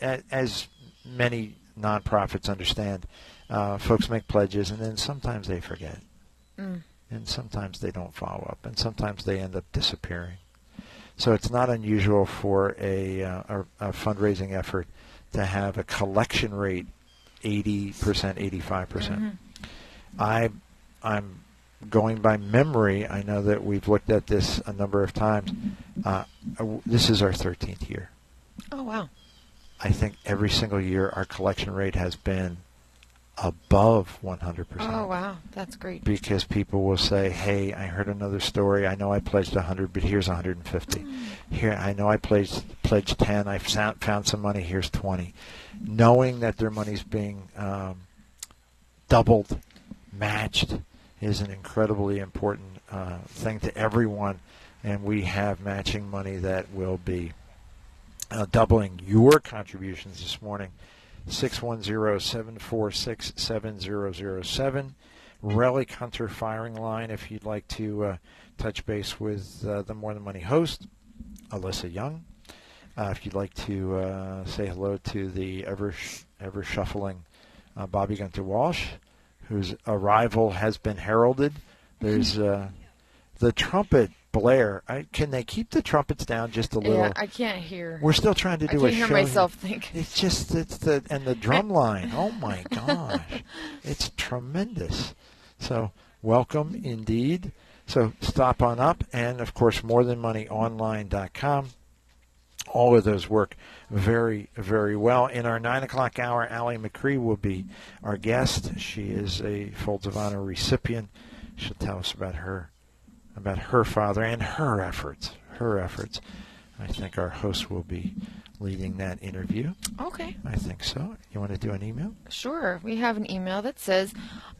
as many nonprofits understand, uh, folks make pledges and then sometimes they forget, Mm. and sometimes they don't follow up, and sometimes they end up disappearing. So it's not unusual for a, uh, a, a fundraising effort to have a collection rate 80%, 85%. percent Mhm. I, I'm going by memory. I know that we've looked at this a number of times. Uh, uh, this is our 13th year. Oh wow. I think every single year our collection rate has been above 100%. Oh wow, that's great. Because people will say, "Hey, I heard another story. I know I pledged 100, but here's 150. Here, I know I pledged pledged 10. I found found some money. Here's 20." Knowing that their money's being um, doubled, matched, is an incredibly important uh, thing to everyone, and we have matching money that will be uh, doubling your contributions this morning. 610-746-7007. Relic Hunter firing line if you'd like to uh, touch base with uh, the More Than Money host, Alyssa Young. Uh, if you'd like to uh, say hello to the ever sh- ever shuffling uh, Bobby Gunther Walsh, whose arrival has been heralded. There's uh, the trumpet blare. I, can they keep the trumpets down just a little? Yeah, I can't hear. We're still trying to I do can't a hear show. myself think. It's just it's the and the drum line. Oh my gosh, it's tremendous. So welcome indeed. So stop on up, and of course, morethanmoneyonline.com. All of those work very, very well. In our nine o'clock hour, Allie McCree will be our guest. She is a Folds of Honor recipient. She'll tell us about her, about her father and her efforts. Her efforts. I think our host will be leading that interview. Okay, I think so. You want to do an email? sure. We have an email that says,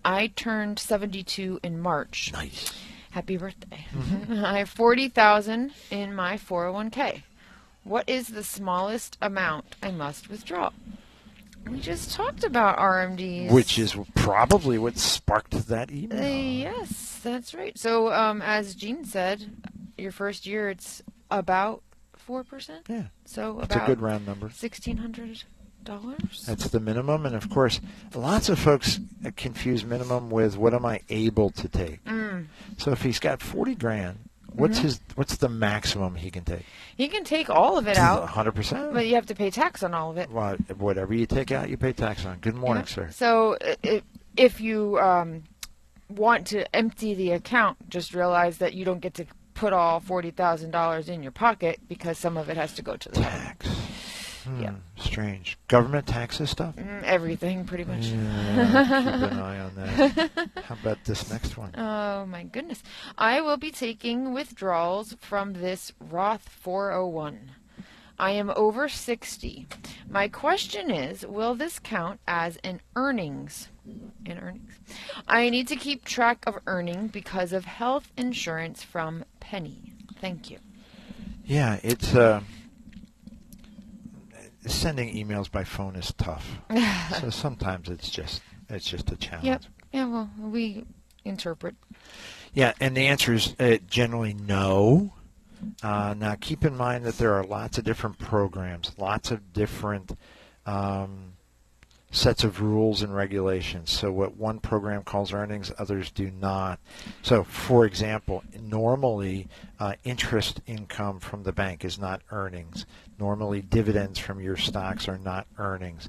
"I turned 72 in March. Nice. Happy birthday. Mm-hmm. I have 40,000 in my 401k. What is the smallest amount I must withdraw?" We just talked about RMDs. Which is probably what sparked that Uh, email. yes, that's right. So, um, as Gene said, your first year it's about four percent. Yeah, So it's a good round number. sixteen hundred dollars. That's the minimum, and of course, lots of folks uh, confuse minimum with what am I able to take. Mm. So if he's got forty grand, what's Mhm. his what's the maximum he can take? He can take all of it out, hundred percent. but you have to pay tax on all of it. Well, whatever you take out, you pay tax on. Good morning, Yeah. sir. So if you um, want to empty the account, just realize that you don't get to put all forty thousand dollars in your pocket because some of it has to go to the government. Hmm, Yeah. Strange. Government taxes stuff. Mm, everything, pretty much. Yeah, keep an eye on that. How about this next one? Oh my goodness. I will be taking withdrawals from this Roth 401. I am over 60. My question is, will this count as an earnings? In earnings. I need to keep track of earning because of health insurance from Penny. Thank you. Yeah, it's uh, sending emails by phone is tough. so sometimes it's just it's just a challenge. Yep. Yeah, well, we interpret. Yeah, and the answer is uh, generally no. Uh, now, keep in mind that there are lots of different programs, lots of different um, sets of rules and regulations. So, what one program calls earnings, others do not. So, for example, normally uh, interest income from the bank is not earnings. Normally, dividends from your stocks are not earnings.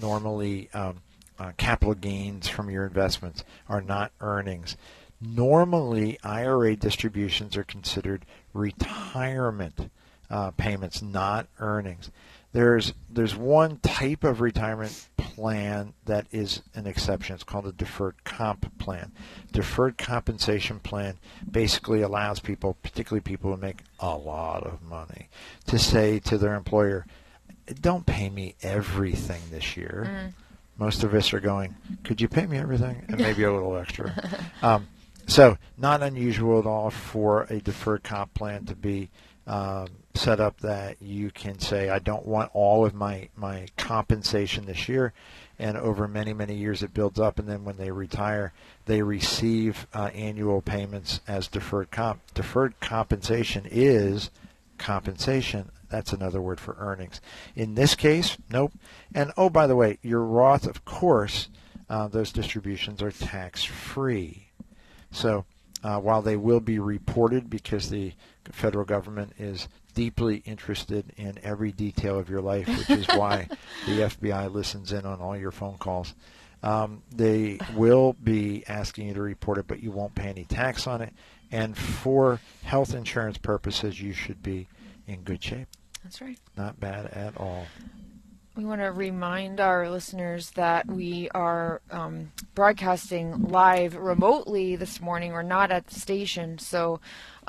Normally, um, uh, capital gains from your investments are not earnings. Normally, IRA distributions are considered retirement uh, payments, not earnings. There's there's one type of retirement plan that is an exception. It's called a deferred comp plan. Deferred compensation plan basically allows people, particularly people who make a lot of money, to say to their employer, don't pay me everything this year. Mm. Most of us are going, could you pay me everything? And maybe a little extra. Um, so not unusual at all for a deferred comp plan to be um, set up that you can say, I don't want all of my, my compensation this year. And over many, many years it builds up. And then when they retire, they receive uh, annual payments as deferred comp. Deferred compensation is compensation. That's another word for earnings. In this case, nope. And oh, by the way, your Roth, of course, uh, those distributions are tax free. So uh, while they will be reported because the federal government is deeply interested in every detail of your life, which is why the FBI listens in on all your phone calls. Um, they will be asking you to report it, but you won't pay any tax on it. And for health insurance purposes, you should be in good shape. That's right. Not bad at all. We want to remind our listeners that we are um, broadcasting live remotely this morning. We're not at the station, so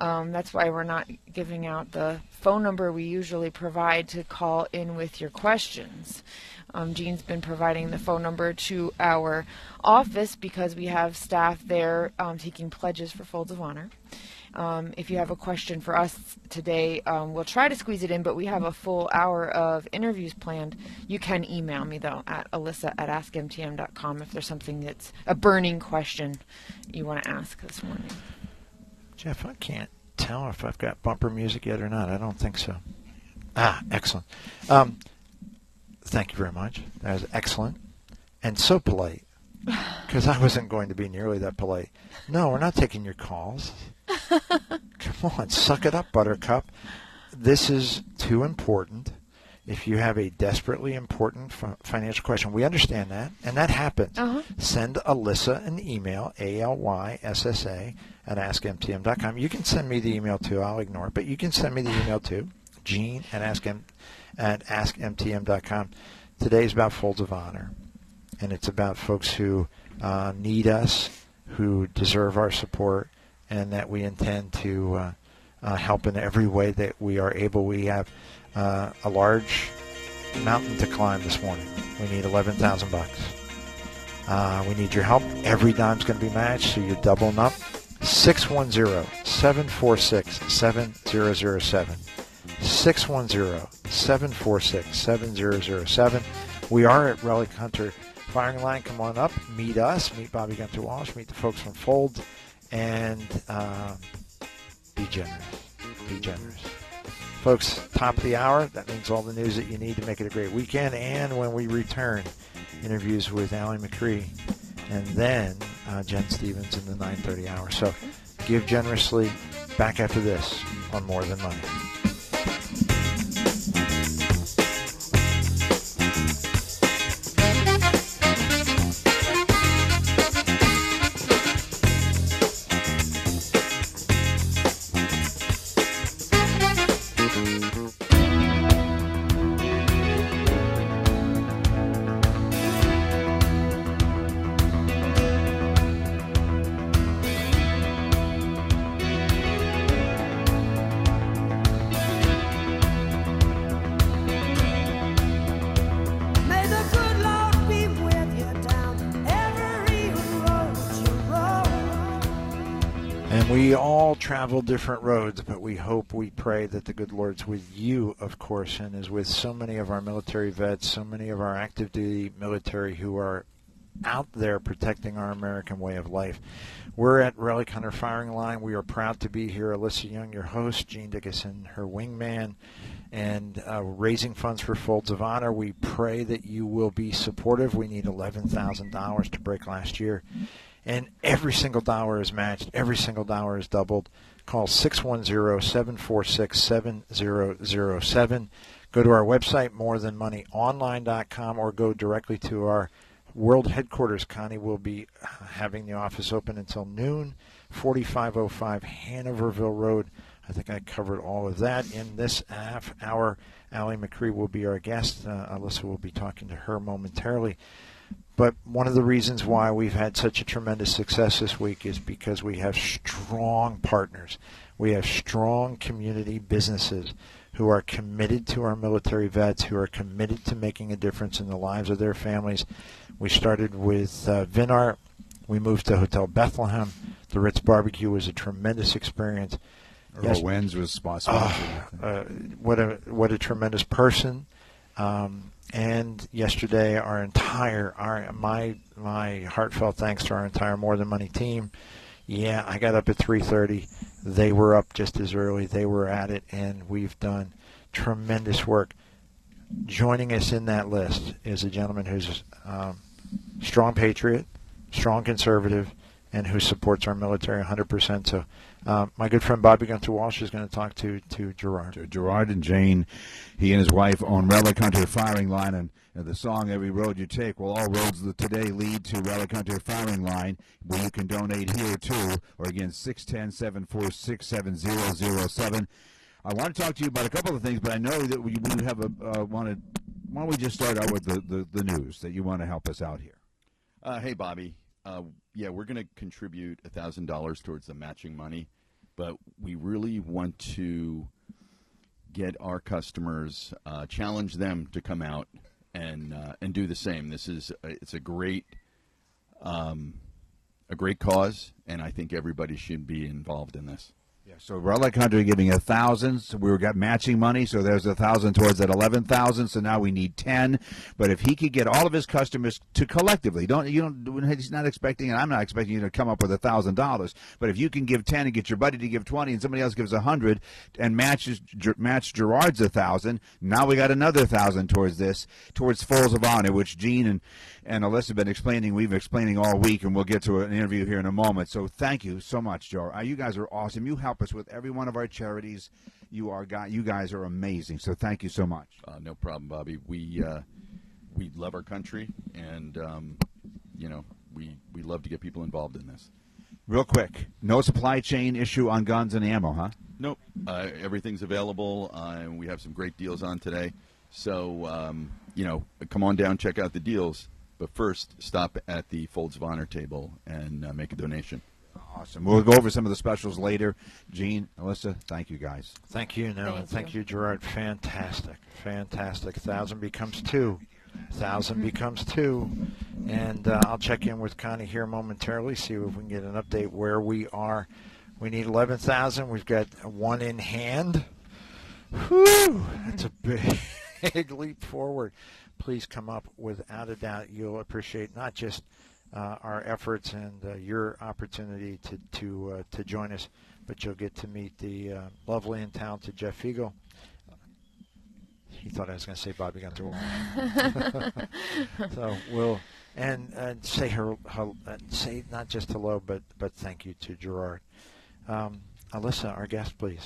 um, that's why we're not giving out the phone number we usually provide to call in with your questions. Um, Gene's been providing the phone number to our office because we have staff there um, taking pledges for Folds of Honor. Um, if you have a question for us today, um, we'll try to squeeze it in, but we have a full hour of interviews planned. You can email me, though, at alyssa at askmtm.com if there's something that's a burning question you want to ask this morning. Jeff, I can't tell if I've got bumper music yet or not. I don't think so. Ah, excellent. Um, thank you very much. That was excellent and so polite because I wasn't going to be nearly that polite. No, we're not taking your calls. Come on, suck it up, Buttercup. This is too important. If you have a desperately important financial question, we understand that, and that happens. Uh-huh. Send Alyssa an email, A-L-Y-S-S-A, at askmtm.com. You can send me the email too. I'll ignore it, but you can send me the email too. Gene at askm at askmtm.com. Today's about folds of honor, and it's about folks who uh, need us, who deserve our support, and that we intend to uh, uh, help in every way that we are able. We have uh, a large mountain to climb this morning. We need 11,000 bucks. Uh, we need your help. Every dime's going to be matched, so you're doubling up. 610-746-7007. 610-746-7007. We are at Relic Hunter Firing Line. Come on up, meet us, meet Bobby Gunther Walsh, meet the folks from Fold, and uh, be generous. Be generous. Folks, top of the hour. That means all the news that you need to make it a great weekend. And when we return, interviews with Allie McCree, and then uh, Jen Stevens in the 9:30 hour. So, give generously. Back after this on More Than Money. Travel different roads, but we hope, we pray that the good Lord's with you, of course, and is with so many of our military vets, so many of our active duty military who are out there protecting our American way of life. We're at Relic Hunter Firing Line. We are proud to be here. Alyssa Young, your host, Gene Dickinson, her wingman, and uh, raising funds for Folds of Honor. We pray that you will be supportive. We need $11,000 to break last year. And every single dollar is matched. Every single dollar is doubled. Call 610-746-7007. Go to our website, morethanmoneyonline.com, or go directly to our world headquarters. Connie will be uh, having the office open until noon, 4505 Hanoverville Road. I think I covered all of that in this half hour. Allie McCree will be our guest. Uh, Alyssa will be talking to her momentarily. But one of the reasons why we've had such a tremendous success this week is because we have strong partners. We have strong community businesses who are committed to our military vets, who are committed to making a difference in the lives of their families. We started with uh, Vinart. We moved to Hotel Bethlehem. The Ritz Barbecue was a tremendous experience. Earl Yes. Wenz was sponsored. Uh, what a what a tremendous person. Um, and yesterday, our entire our my my heartfelt thanks to our entire More Than Money team. Yeah, I got up at 3:30. They were up just as early. They were at it, and we've done tremendous work. Joining us in that list is a gentleman who's um, strong patriot, strong conservative, and who supports our military 100%. So, um, my good friend Bobby Gunther Walsh is going to talk to to Gerard. To Gerard and Jane, he and his wife own Relic Hunter Firing Line, and, and the song "Every Road You Take." Well, all roads today lead to Relic Hunter Firing Line, where you can donate here too, or again 610-746-7007. I want to talk to you about a couple of things, but I know that we, we have a uh, wanted. Why don't we just start out with the, the, the news that you want to help us out here? Uh, hey, Bobby. Uh, yeah, we're going to contribute thousand dollars towards the matching money, but we really want to get our customers, uh, challenge them to come out and uh, and do the same. This is it's a great um, a great cause, and I think everybody should be involved in this. Yeah, so Relic Hunter giving a thousand. So we got matching money, so there's a thousand towards that eleven thousand. So now we need ten. But if he could get all of his customers to collectively, don't you don't? He's not expecting, and I'm not expecting you to come up with a thousand dollars. But if you can give ten and get your buddy to give twenty, and somebody else gives a hundred, and matches match Gerard's a thousand, now we got another thousand towards this, towards Folds of Honor, which Gene and and Alyssa have been explaining. We've been explaining all week, and we'll get to an interview here in a moment. So thank you so much, Joe. Uh, you guys are awesome. You help us with every one of our charities. You are guy. You guys are amazing. So thank you so much. Uh, no problem, Bobby. We uh, we love our country, and um, you know we we love to get people involved in this. Real quick, no supply chain issue on guns and ammo, huh? Nope. Uh, everything's available, uh, and we have some great deals on today. So, um, you know, come on down, check out the deals. But first, stop at the Folds of Honor table and uh, make a donation. Awesome. We'll go over some of the specials later. Gene, Alyssa, thank you guys. Thank you, no, Thank and thank you. you, Gerard. Fantastic, fantastic. Thousand becomes two. Thousand becomes two, and uh, I'll check in with Connie here momentarily. See if we can get an update where we are. We need eleven thousand. We've got one in hand. Whew, that's a big, big leap forward. Please come up without a doubt. You'll appreciate not just uh, our efforts and uh, your opportunity to to uh, to join us, but you'll get to meet the uh, lovely and talented Jeff Eagle. He thought I was going to say Bobby Gunther. So we'll and and say her, her uh, say not just hello, but but thank you to Gerard. Um, Alyssa, our guest, please.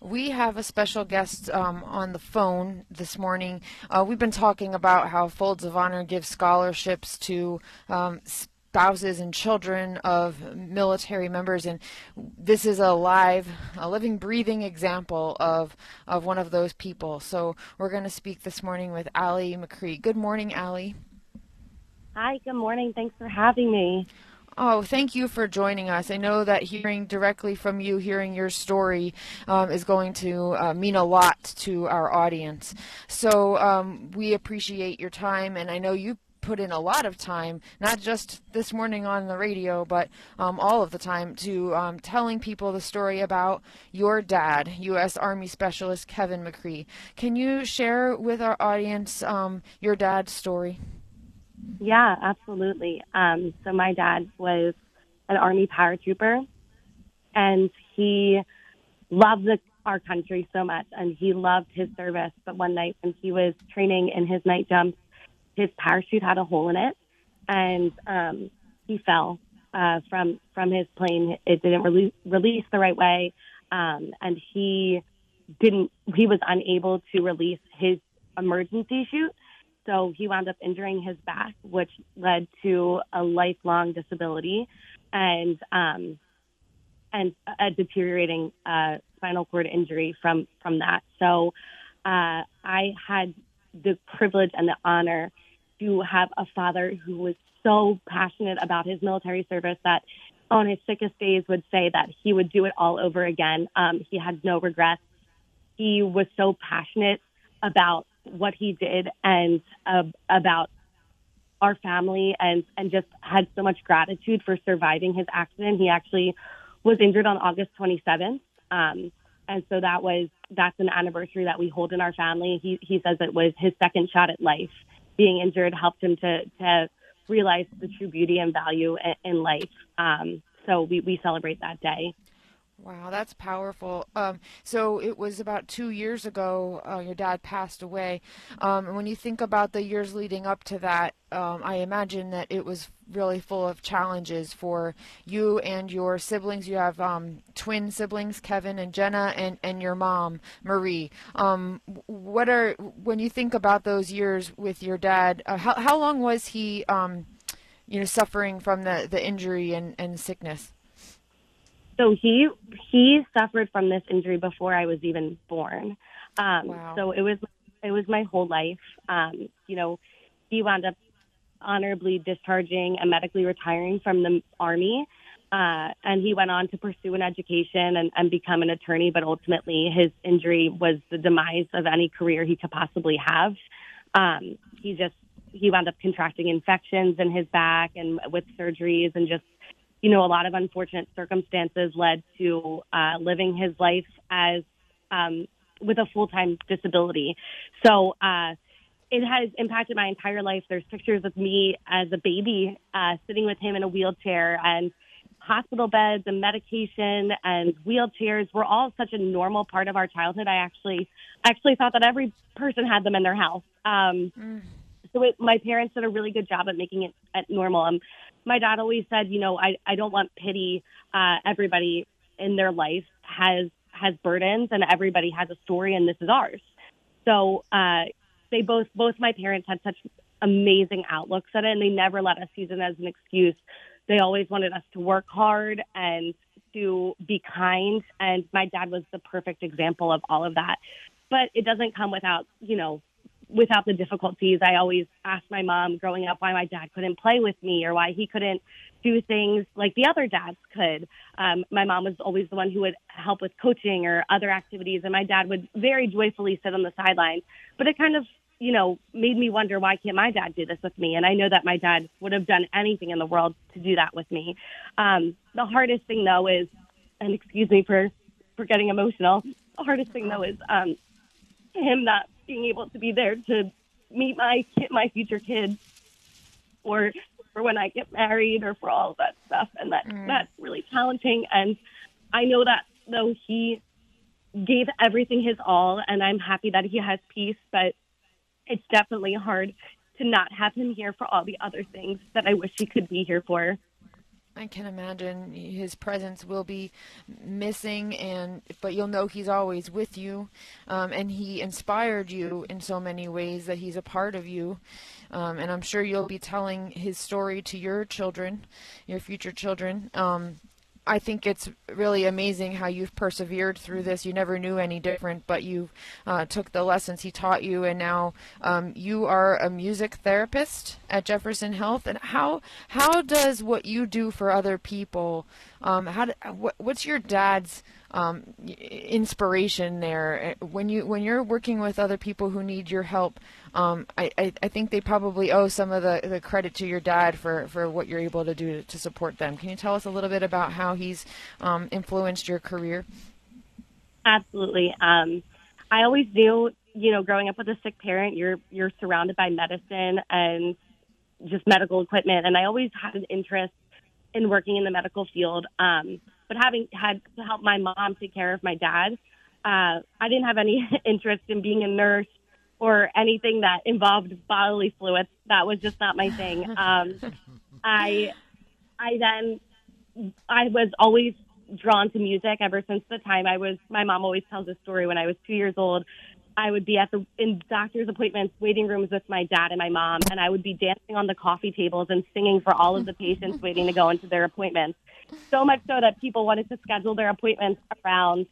We have a special guest um, on the phone this morning. Uh, we've been talking about how Folds of Honor gives scholarships to um, spouses and children of military members, and this is a live, a living, breathing example of of one of those people. So we're going to speak this morning with Allie McCree. Good morning, Allie. Hi, good morning. Thanks for having me. Oh, thank you for joining us. I know that hearing directly from you, hearing your story, um, is going to uh, mean a lot to our audience. So um, we appreciate your time, and I know you put in a lot of time, not just this morning on the radio, but um, all of the time, to um, telling people the story about your dad, U.S. Army Specialist Kevin McCree. Can you share with our audience um, your dad's story? Yeah, absolutely. Um, so my dad was an Army paratrooper, and he loved the, our country so much, and he loved his service. But one night when he was training in his night jumps, his parachute had a hole in it, and um, he fell uh, from from his plane. It didn't release, release the right way, um, and he didn't. He was unable to release his emergency chute. So he wound up injuring his back, which led to a lifelong disability. And um, and a deteriorating uh, spinal cord injury from from that. So uh, I had the privilege and the honor to have a father who was so passionate about his military service that on his sickest days would say that he would do it all over again. Um, he had no regrets. He was so passionate about what he did and uh, about our family and and just had so much gratitude for surviving his accident. He actually was injured on August 27th. Um, and so that was that's an anniversary that we hold in our family. He he says it was his second shot at life. Being injured helped him to to realize the true beauty and value in, life. Um, so we we celebrate that day. Wow, that's powerful. Um, so it was about two years ago uh, your dad passed away. Um, and when you think about the years leading up to that, um, I imagine that it was really full of challenges for you and your siblings. You have um, twin siblings, Kevin and Jenna, and, and your mom, Marie. Um, what are when you think about those years with your dad? Uh, how how long was he, um, you know, suffering from the, the injury and, and sickness? So he he suffered from this injury before I was even born. Um, Wow. So it was it was my whole life. Um, you know, he wound up honorably discharging and medically retiring from the army. Uh, and he went on to pursue an education and, and become an attorney, but ultimately his injury was the demise of any career he could possibly have. Um, he just he wound up contracting infections in his back and with surgeries and just you know, a lot of unfortunate circumstances led to uh, living his life as um, with a full time disability. So uh, it has impacted my entire life. There's pictures of me as a baby uh, sitting with him in a wheelchair and hospital beds and medication and wheelchairs were all such a normal part of our childhood. I actually actually thought that every person had them in their house. Um, so it, my parents did a really good job at making it at normal. Um, my dad always said, you know, I, I don't want pity. Uh, everybody in their life has has burdens, and everybody has a story, and this is ours. So uh, they both both my parents had such amazing outlooks at it, and they never let us use it as an excuse. They always wanted us to work hard and to be kind, and my dad was the perfect example of all of that. But it doesn't come without, you know, without the difficulties. I always asked my mom growing up why my dad couldn't play with me or why he couldn't do things like the other dads could. Um, my mom was always the one who would help with coaching or other activities, and my dad would very joyfully sit on the sidelines. But it kind of, you know, made me wonder why can't my dad do this with me? And I know that my dad would have done anything in the world to do that with me. Um, the hardest thing though is, and excuse me for for getting emotional. The hardest thing though is um, him not being able to be there to meet my kid, my future kids, or for when I get married, or for all of that stuff, and that mm. that's really challenging. And I know that though he gave everything his all, and I'm happy that he has peace, but it's definitely hard to not have him here for all the other things that I wish he could be here for. I can imagine his presence will be missing, and but you'll know he's always with you, um, and he inspired you in so many ways that he's a part of you, um, and I'm sure you'll be telling his story to your children, your future children. Um, I think it's really amazing how you've persevered through this. You never knew any different, but you uh, took the lessons he taught you, and now um, you are a music therapist at Jefferson Health. And how how does what you do for other people? Um, how what, what's your dad's um, inspiration there Uh, when you when you're working with other people who need your help? Um, I, I, I think they probably owe some of the, the credit to your dad for, for what you're able to do to support them. Can you tell us a little bit about how he's um, influenced your career? Absolutely. Um, I always knew, you know, growing up with a sick parent, you're you're surrounded by medicine and just medical equipment, and I always had an interest in working in the medical field. Um, but having had to help my mom take care of my dad, uh, I didn't have any interest in being a nurse or anything that involved bodily fluids. That was just not my thing. Um, I I then I was always drawn to music ever since the time I was. My mom always tells this story. When I was two years old, I would be at the in doctor's appointments, waiting rooms with my dad and my mom, and I would be dancing on the coffee tables and singing for all of the patients waiting to go into their appointments. So much so that people wanted to schedule their appointments around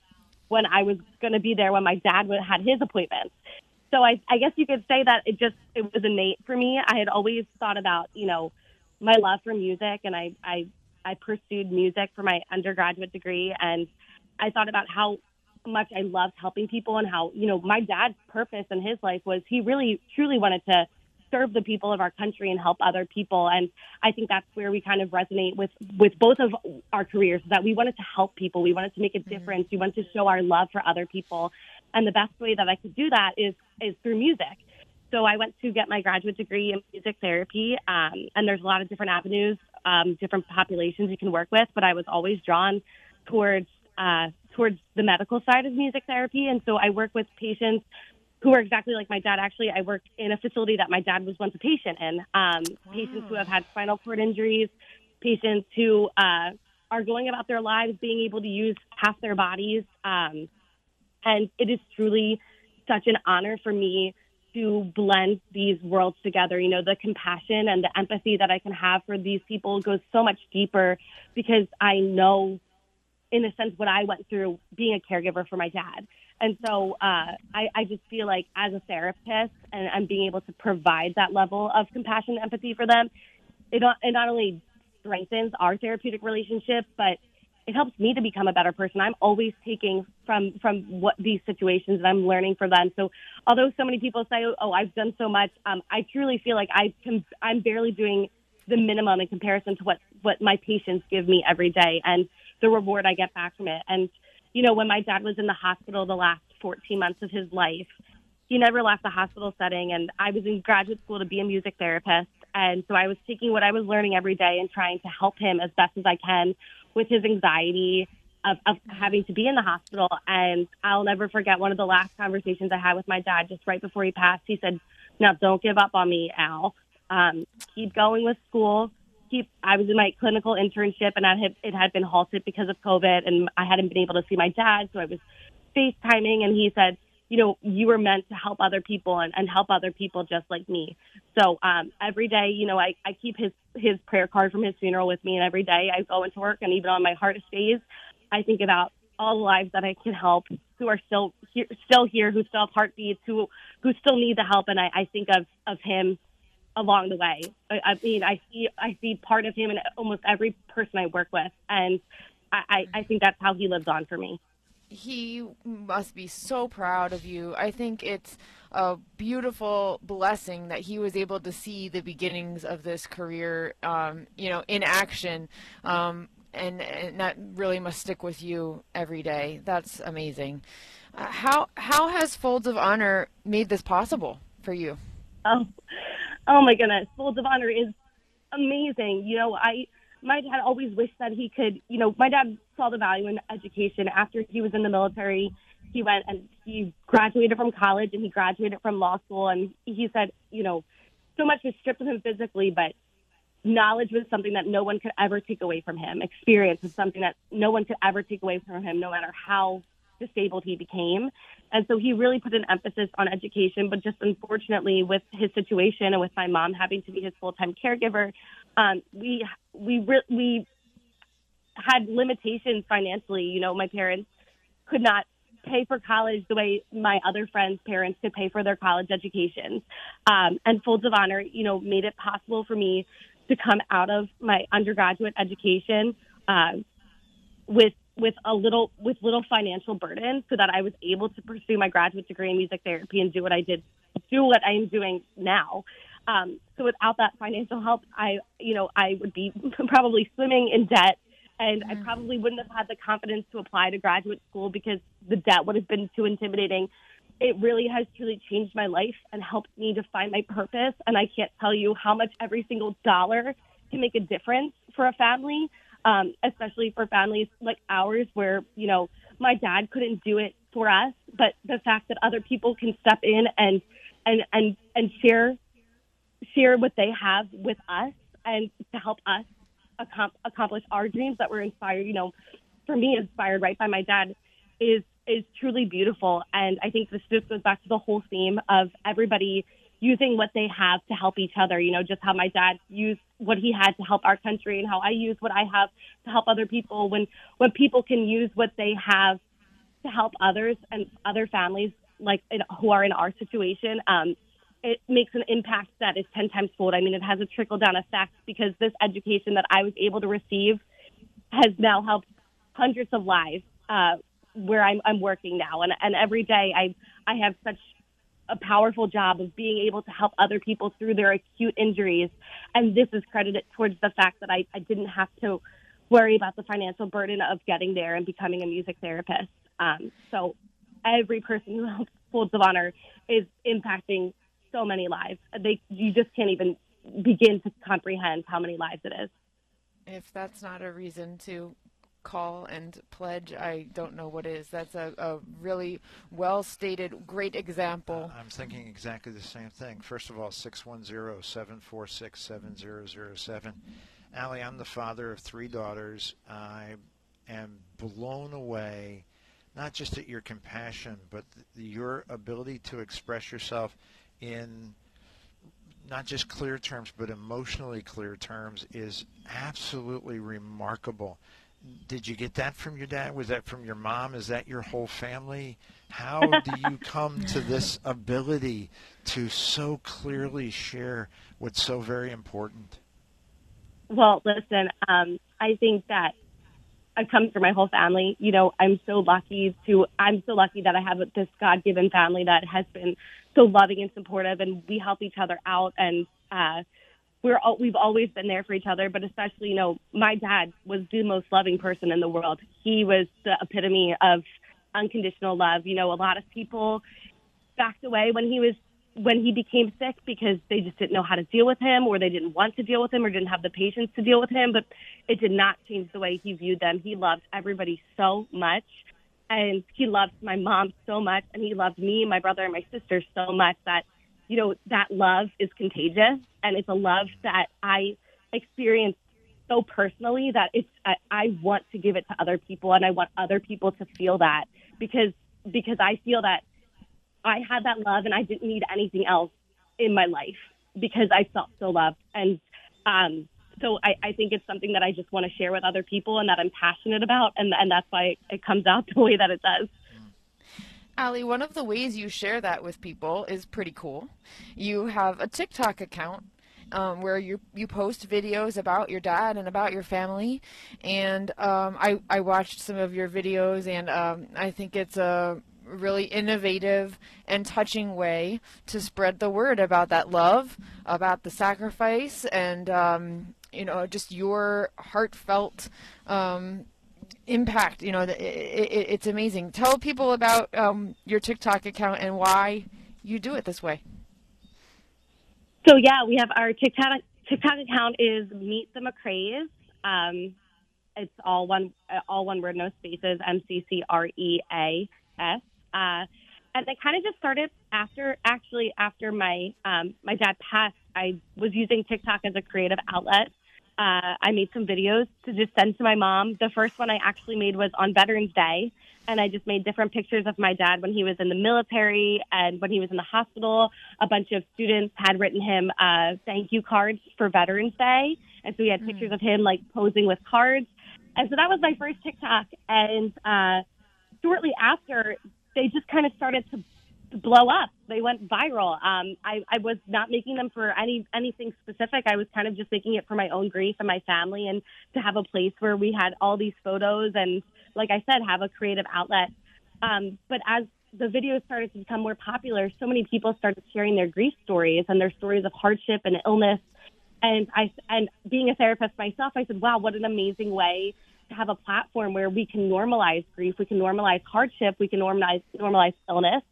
when I was going to be there when my dad would, had his appointments. So I, I guess you could say that it just it was innate for me. I had always thought about you know my love for music, and I I I pursued music for my undergraduate degree, and I thought about how much I loved helping people and how, you know, my dad's purpose in his life was he really truly wanted to serve the people of our country and help other people. And I think that's where we kind of resonate with, with both of our careers that we wanted to help people. We wanted to make a difference. We wanted to show our love for other people. And the best way that I could do that is, is through music. So I went to get my graduate degree in music therapy. Um, and there's a lot of different avenues, um, different populations you can work with, but I was always drawn towards uh, towards the medical side of music therapy. And so I work with patients who are exactly like my dad. Actually, I worked in a facility that my dad was once a patient in. Um, Patients who have had spinal cord injuries, patients who uh, are going about their lives being able to use half their bodies. Um, and it is truly such an honor for me to blend these worlds together. You know, the compassion and the empathy that I can have for these people goes so much deeper because I know in a sense what I went through being a caregiver for my dad. And so uh, I, I just feel like as a therapist and, and being able to provide that level of compassion and empathy for them, it it not only strengthens our therapeutic relationship, but it helps me to become a better person. I'm always taking from from what these situations and I'm learning from them. So although so many people say, "Oh, I've done so much," um, I truly feel like I can. I'm barely doing the minimum in comparison to what what my patients give me every day and the reward I get back from it. And you know, when my dad was in the hospital the last 14 months of his life, he never left the hospital setting. And I was in graduate school to be a music therapist. And so I was taking what I was learning every day and trying to help him as best as I can with his anxiety of, of having to be in the hospital. And I'll never forget one of the last conversations I had with my dad just right before he passed. He said, Now, don't give up on me, Al. Um, keep going with school. Keep. I was in my clinical internship, and I had, it had been halted because of COVID, and I hadn't been able to see my dad, so I was FaceTiming, and he said, you know, you were meant to help other people and, and help other people just like me. So um, every day, you know, I, I keep his his prayer card from his funeral with me, and every day I go into work, and even on my hardest days, I think about all the lives that I can help who are still here, still here, who still have heartbeats, who who still need the help, and I, I think of of him along the way. I, I mean, I see I see part of him in almost every person I work with, and I, I, I think that's how he lives on for me. he must be so proud of you. I think it's a beautiful blessing that he was able to see the beginnings of this career, um, you know, in action, um, and, and that really must stick with you every day. That's amazing. Uh, how how has Folds of Honor made this possible for you? Oh, oh my goodness. Folds of Honor is amazing. You know, I, my dad always wished that he could, you know, my dad saw the value in education after he was in the military. He went and he graduated from college and he graduated from law school. And he said, you know, so much was stripped of him physically, but knowledge was something that no one could ever take away from him. Experience was something that no one could ever take away from him, no matter how disabled he became. And so he really put an emphasis on education, but just unfortunately with his situation and with my mom having to be his full-time caregiver, um, we, we, re- we had limitations financially. You know, my parents could not pay for college the way my other friends' parents could pay for their college educations. Um, and Folds of Honor, you know, made it possible for me to come out of my undergraduate education uh, with with a little with little financial burden, so that I was able to pursue my graduate degree in music therapy and do what I did, do what I am doing now. Um, so without that financial help, I you know I would be probably swimming in debt and I probably wouldn't have had the confidence to apply to graduate school because the debt would have been too intimidating. It really has truly changed my life and helped me to find my purpose. And I can't tell you how much every single dollar can make a difference for a family, um, especially for families like ours, where you know my dad couldn't do it for us, but the fact that other people can step in and and and and share share what they have with us and to help us accom- accomplish our dreams that were inspired, you know, for me, inspired right by my dad is is truly beautiful. And I think this just goes back to the whole theme of everybody using what they have to help each other. You know, just how my dad used what he had to help our country and how I use what I have to help other people. When when people can use what they have to help others and other families like in, who are in our situation, um, it makes an impact that is 10 times fold. I mean, it has a trickle down effect because this education that I was able to receive has now helped hundreds of lives uh, where I'm, I'm working now. And, and every day I, I have such a powerful job of being able to help other people through their acute injuries. And this is credited towards the fact that I, I didn't have to worry about the financial burden of getting there and becoming a music therapist. Um, so every person who helps Folds of Honor is impacting so many lives. They, you just can't even begin to comprehend how many lives it is. If that's not a reason to call and pledge, I don't know what is. That's a, a really well stated, great example. I'm thinking exactly the same thing. First of all, 610 746 7007. Allie, I'm the father of three daughters. I am blown away, not just at your compassion, but th- your ability to express yourself in not just clear terms, but emotionally clear terms is absolutely remarkable. Did you get that from your dad? Was that from your mom? Is that your whole family? How do you come to this ability to so clearly share what's so very important? Well, listen, um, I think that I've come through my whole family. You know, I'm so lucky to, I'm so lucky that I have this God given family that has been so loving and supportive and we help each other out. And, uh, we're all, we've always been there for each other, but especially, you know, my dad was the most loving person in the world. He was the epitome of unconditional love. You know, a lot of people backed away when he was when he became sick because they just didn't know how to deal with him or they didn't want to deal with him or didn't have the patience to deal with him. But it did not change the way he viewed them. He loved everybody so much. And he loved my mom so much. And he loved me, my brother, and my sister so much that, you know, that love is contagious. And it's a love that I experienced so personally that it's, I, I want to give it to other people and I want other people to feel that because, because I feel that I had that love and I didn't need anything else in my life because I felt so loved. And um, so I, I think it's something that I just want to share with other people and that I'm passionate about. And, and that's why it comes out the way that it does. Allie, one of the ways you share that with people is pretty cool. You have a TikTok account um, where you you post videos about your dad and about your family, and um, I I watched some of your videos, and um, I think it's a really innovative and touching way to spread the word about that love, about the sacrifice, and um, you know just your heartfelt um, impact. You know, it, it, it's amazing. Tell people about um, your TikTok account and why you do it this way. So yeah, we have our TikTok TikTok account is Meet the McCraes. Um, it's all one all one word, no spaces. M C C R E A S. Uh, and I kind of just started after actually after my um, my dad passed. I was using TikTok as a creative outlet. Uh, I made some videos to just send to my mom. The first one I actually made was on Veterans Day, and I just made different pictures of my dad when he was in the military and when he was in the hospital. A bunch of students had written him uh, thank you cards for Veterans Day, and so we had pictures of him like posing with cards. And so that was my first TikTok. And uh, shortly after, they just kind of started to to blow up. They went viral. Um, I, I was not making them for any anything specific. I was kind of just making it for my own grief and my family, and to have a place where we had all these photos and, like I said, have a creative outlet. Um, but as the videos started to become more popular, so many people started sharing their grief stories and their stories of hardship and illness. And I and being a therapist myself, I said, "Wow, what an amazing way to have a platform where we can normalize grief, we can normalize hardship, we can normalize normalize illness."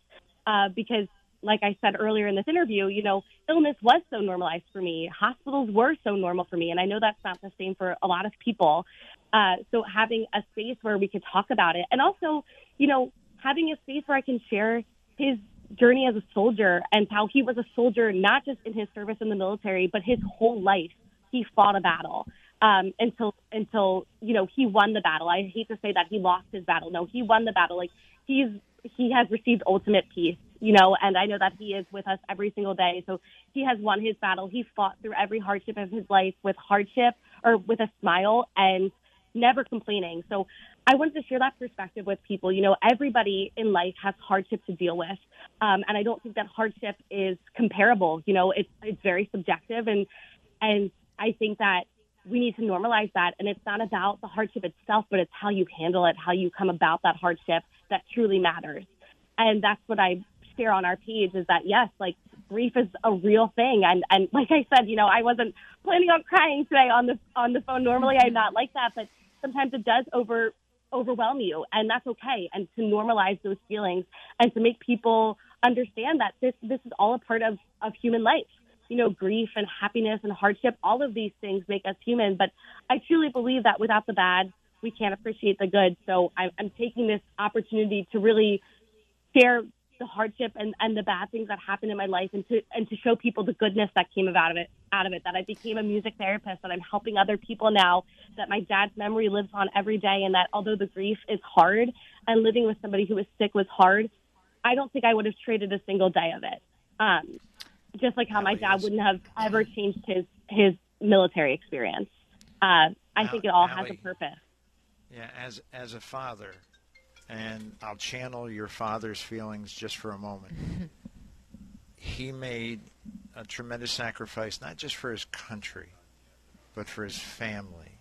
Uh, because, like I said earlier in this interview, you know, illness was so normalized for me. Hospitals were so normal for me, and I know that's not the same for a lot of people. Uh, so having a space where we could talk about it, and also, you know, having a space where I can share his journey as a soldier and how he was a soldier not just in his service in the military, but his whole life. He fought a battle. um, until until you know he won the battle. I hate to say that he lost his battle. No, he won the battle. Like he's he has received ultimate peace, you know, and I know that he is with us every single day. So he has won his battle. He fought through every hardship of his life with hardship or with a smile and never complaining. So I wanted to share that perspective with people. You know, everybody in life has hardship to deal with. Um, and I don't think that hardship is comparable. You know, it's, it's very subjective. And, and I think that we need to normalize that. And it's not about the hardship itself, but it's how you handle it, how you come about that hardship that truly matters. And that's what I share on our page is that yes, like grief is a real thing. And and like I said, you know, I wasn't planning on crying today on the on the phone. Normally I'm not like that, but sometimes it does over overwhelm you and that's okay. And to normalize those feelings and to make people understand that this this is all a part of, of human life. You know, grief and happiness and hardship, all of these things make us human. But I truly believe that without the bad, we can't appreciate the good. So I'm, I'm taking this opportunity to really share the hardship and, and the bad things that happened in my life and to and to show people the goodness that came out of it out of it that I became a music therapist that I'm helping other people now that my dad's memory lives on every day and that although the grief is hard and living with somebody who is sick was hard I don't think I would have traded a single day of it. Um, just like how my dad wouldn't have ever changed his his military experience. Uh, I think it all has a purpose Yeah, as as a father, and I'll channel your father's feelings just for a moment. he made a tremendous sacrifice, not just for his country, but for his family.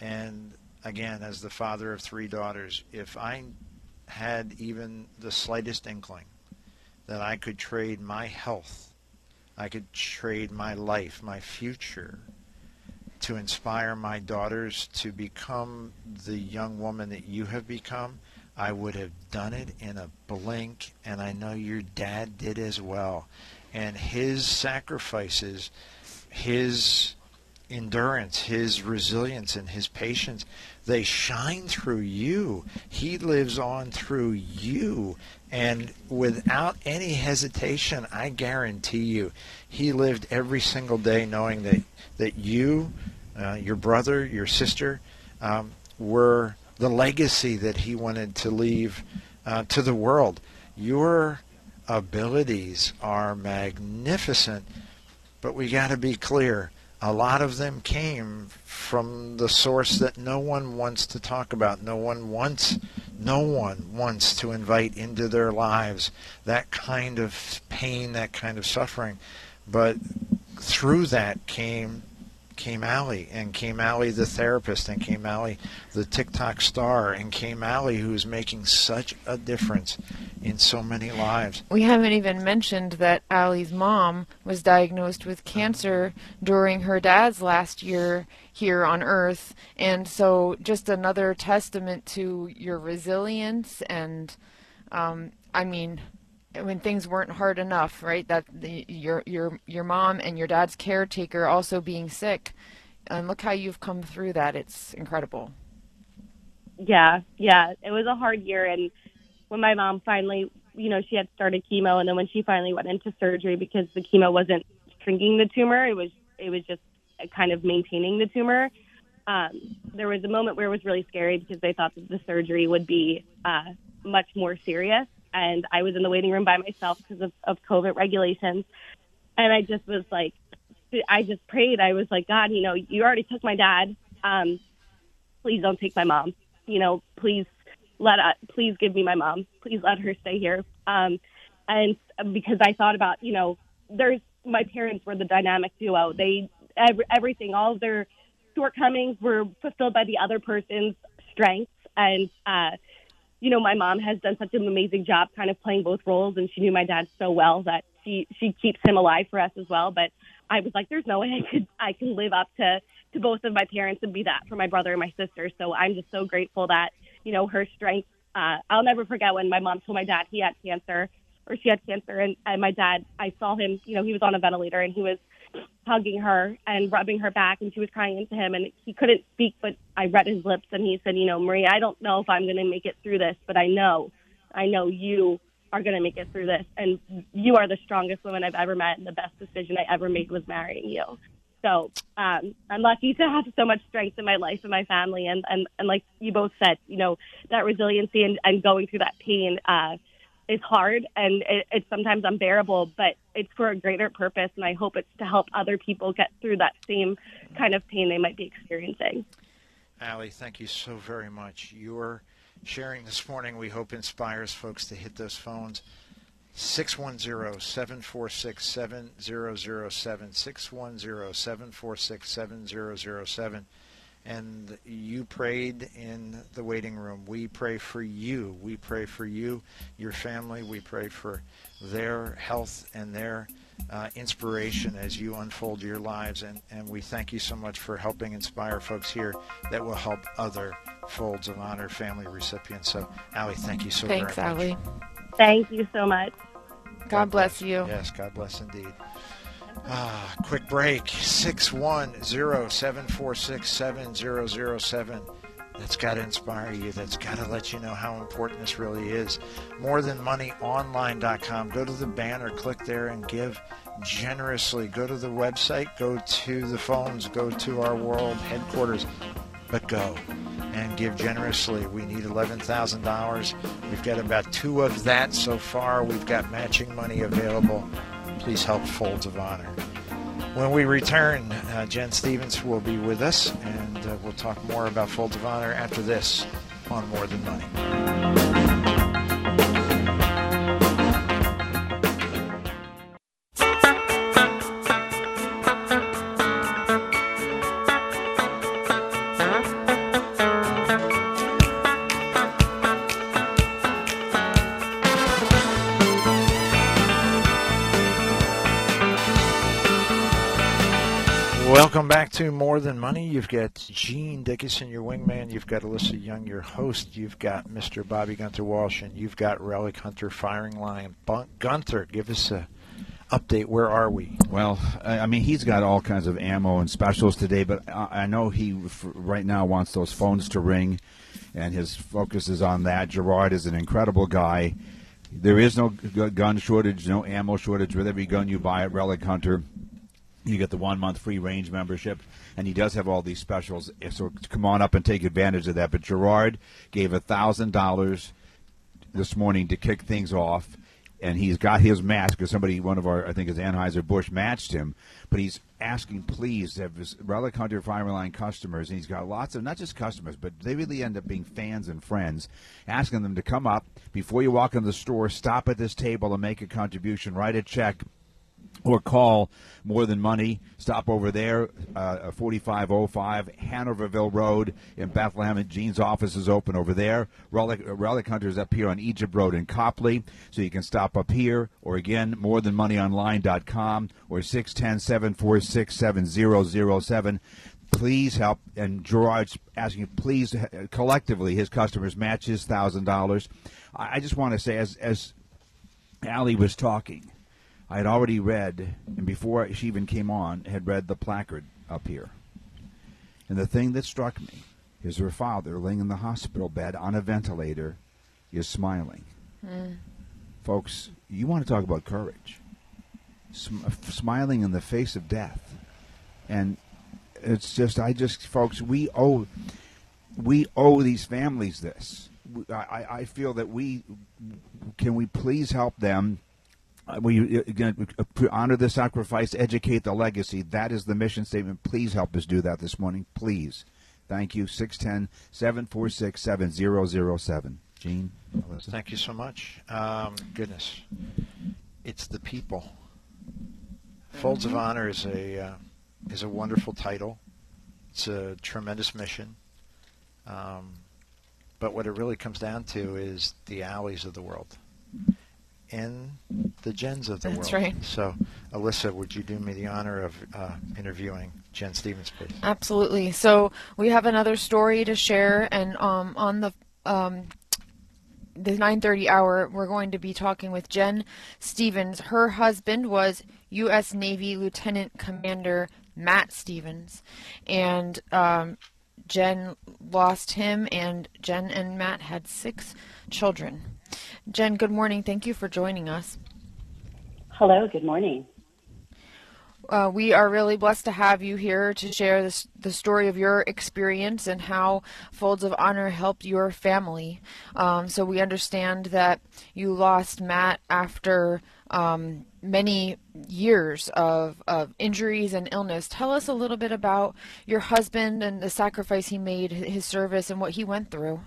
And again, as the father of three daughters, if I had even the slightest inkling that I could trade my health, I could trade my life, my future, to inspire my daughters to become the young woman that you have become, I would have done it in a blink, and I know your dad did as well. And his sacrifices, his endurance, his resilience, and his patience, they shine through you. He lives on through you. And without any hesitation, I guarantee you, he lived every single day knowing that, that you, uh, your brother, your sister, um, were the legacy that he wanted to leave uh, to the world. Your abilities are magnificent, but we got to be clear. A lot of them came from the source that no one wants to talk about. No one wants, no one wants to invite into their lives that kind of pain, that kind of suffering. But through that came came Allie, and came Allie the therapist, and came Allie the TikTok star, and came Allie who is making such a difference in so many lives. We haven't even mentioned that Allie's mom was diagnosed with cancer during her dad's last year here on Earth. And so, just another testament to your resilience. And um, I mean, when things weren't hard enough, right? That the, your your your mom and your dad's caretaker also being sick, and look how you've come through that. It's incredible. yeah, yeah, it was a hard year. And when my mom finally, you know, she had started chemo, and then when she finally went into surgery because the chemo wasn't shrinking the tumor, it was it was just kind of maintaining the tumor. Um, there was a moment where it was really scary because they thought that the surgery would be uh, much more serious, and I was in the waiting room by myself because of, of COVID regulations, and I just was like, I just prayed. I was like, God, you know, you already took my dad. Um, please don't take my mom. You know, please let uh, please give me my mom. Please let her stay here. Um, and because I thought about, you know, there's my parents were the dynamic duo. They every, everything, all of their shortcomings were fulfilled by the other person's strengths. And uh, you know, my mom has done such an amazing job, kind of playing both roles, and she knew my dad so well that she she keeps him alive for us as well. But I was like, there's no way I could I can live up to to both of my parents and be that for my brother and my sister. So I'm just so grateful that you know her strength. Uh, I'll never forget when my mom told my dad he had cancer or she had cancer, and, and my dad I saw him. You know, he was on a ventilator and he was hugging her and rubbing her back, and she was crying into him, and he couldn't speak, but I read his lips, and he said, you know, Marie, I don't know if I'm going to make it through this, but I know, I know you are going to make it through this, and you are the strongest woman I've ever met, and the best decision I ever made was marrying you. So um, I'm lucky to have so much strength in my life and my family, and and, and like you both said, you know, that resiliency and, and going through that pain uh, is hard and it, it's sometimes unbearable, but it's for a greater purpose, and I hope it's to help other people get through that same kind of pain they might be experiencing. Allie, thank you so very much. Your sharing this morning, we hope, inspires folks to hit those phones. 610-746-7007 610-746-7007 and you prayed in the waiting room we pray for you we pray for you your family we pray for their health and their uh, inspiration as you unfold your lives and, and we thank you so much for helping inspire folks here that will help other folds of honor family recipients so Allie thank you so Thanks, very much Allie. Thank you so much. God bless you. Yes, God bless indeed. Ah, quick break. 610-746-7007. That's got to inspire you. That's got to let you know how important this really is. More than money online.com. Go to the banner, click there and give generously. Go to the website, go to the phones, go to our world headquarters, but go and give generously. We need $11,000. We've got about two of that so far. We've got matching money available. Please help Folds of Honor. When we return, uh, Jen Stevens will be with us, and uh, we'll talk more about Folds of Honor after this on More Than Money. To More Than Money. You've got Gene Dickinson, your wingman. You've got Alyssa Young, your host. You've got Mr. Bobby Gunther Walsh, and you've got Relic Hunter Firing Line. Bun- Gunther, give us a update. Where are we? Well, I mean, he's got all kinds of ammo and specials today, but I know he right now wants those phones to ring, and his focus is on that. Gerard is an incredible guy. There is no gun shortage, no ammo shortage with every gun you buy at Relic Hunter. You get the one month free range membership, and he does have all these specials. Eh, so come on up and take advantage of that. But Gerard gave a thousand dollars this morning to kick things off, and he's got his mask because somebody, one of our, I think, is Anheuser Busch, matched him. But he's asking, please, to have his Relic Hunter Fireline customers, and he's got lots of not just customers, but they really end up being fans and friends, asking them to come up before you walk in the store, stop at this table and make a contribution, write a check or call more than money. Stop over there, uh, 4505 Hanoverville Road in Bethlehem. And Gene's office is open over there. Relic, uh, Relic Hunters up here on Egypt Road in Coplay. So you can stop up here, or again, morethanmoneyonline.com or 610 746 7007 please help. And Gerard's asking, please uh, collectively, his customers match his thousand dollars. I just want to say, as as Allie was talking, I had already read, and before she even came on, had read the placard up here. And the thing that struck me is her father, laying in the hospital bed on a ventilator, is smiling. Folks, you want to talk about courage? Sm- smiling in the face of death, and it's just, I just, folks, we owe, we owe these families this. I, I feel that we can we please help them uh, we uh, again uh, honor the sacrifice, educate the legacy. That is the mission statement. Please help us do that this morning. Please. Thank you. 610 746 7007. Gene? Alyssa? Thank you so much. Um, goodness, it's the people. Folds of Honor is a uh, is a wonderful title. It's a tremendous mission. Um, but what it really comes down to is the Allies of the world and the Jens of the That's world. That's right. So, Alyssa, would you do me the honor of uh, interviewing Jen Stevens, please? Absolutely. So we have another story to share, and um, on the um, the 9:30 hour, we're going to be talking with Jen Stevens. Her husband was U.S. Navy Lieutenant Commander Matt Stevens, and um, Jen lost him, and Jen and Matt had six children. Jen, good morning. Thank you for joining us. Hello, good morning. Uh, we are really blessed to have you here to share this, the story of your experience and how Folds of Honor helped your family. Um, so we understand that you lost Matt after um, many years of, of injuries and illness. Tell us a little bit about your husband and the sacrifice he made, his service, and what he went through.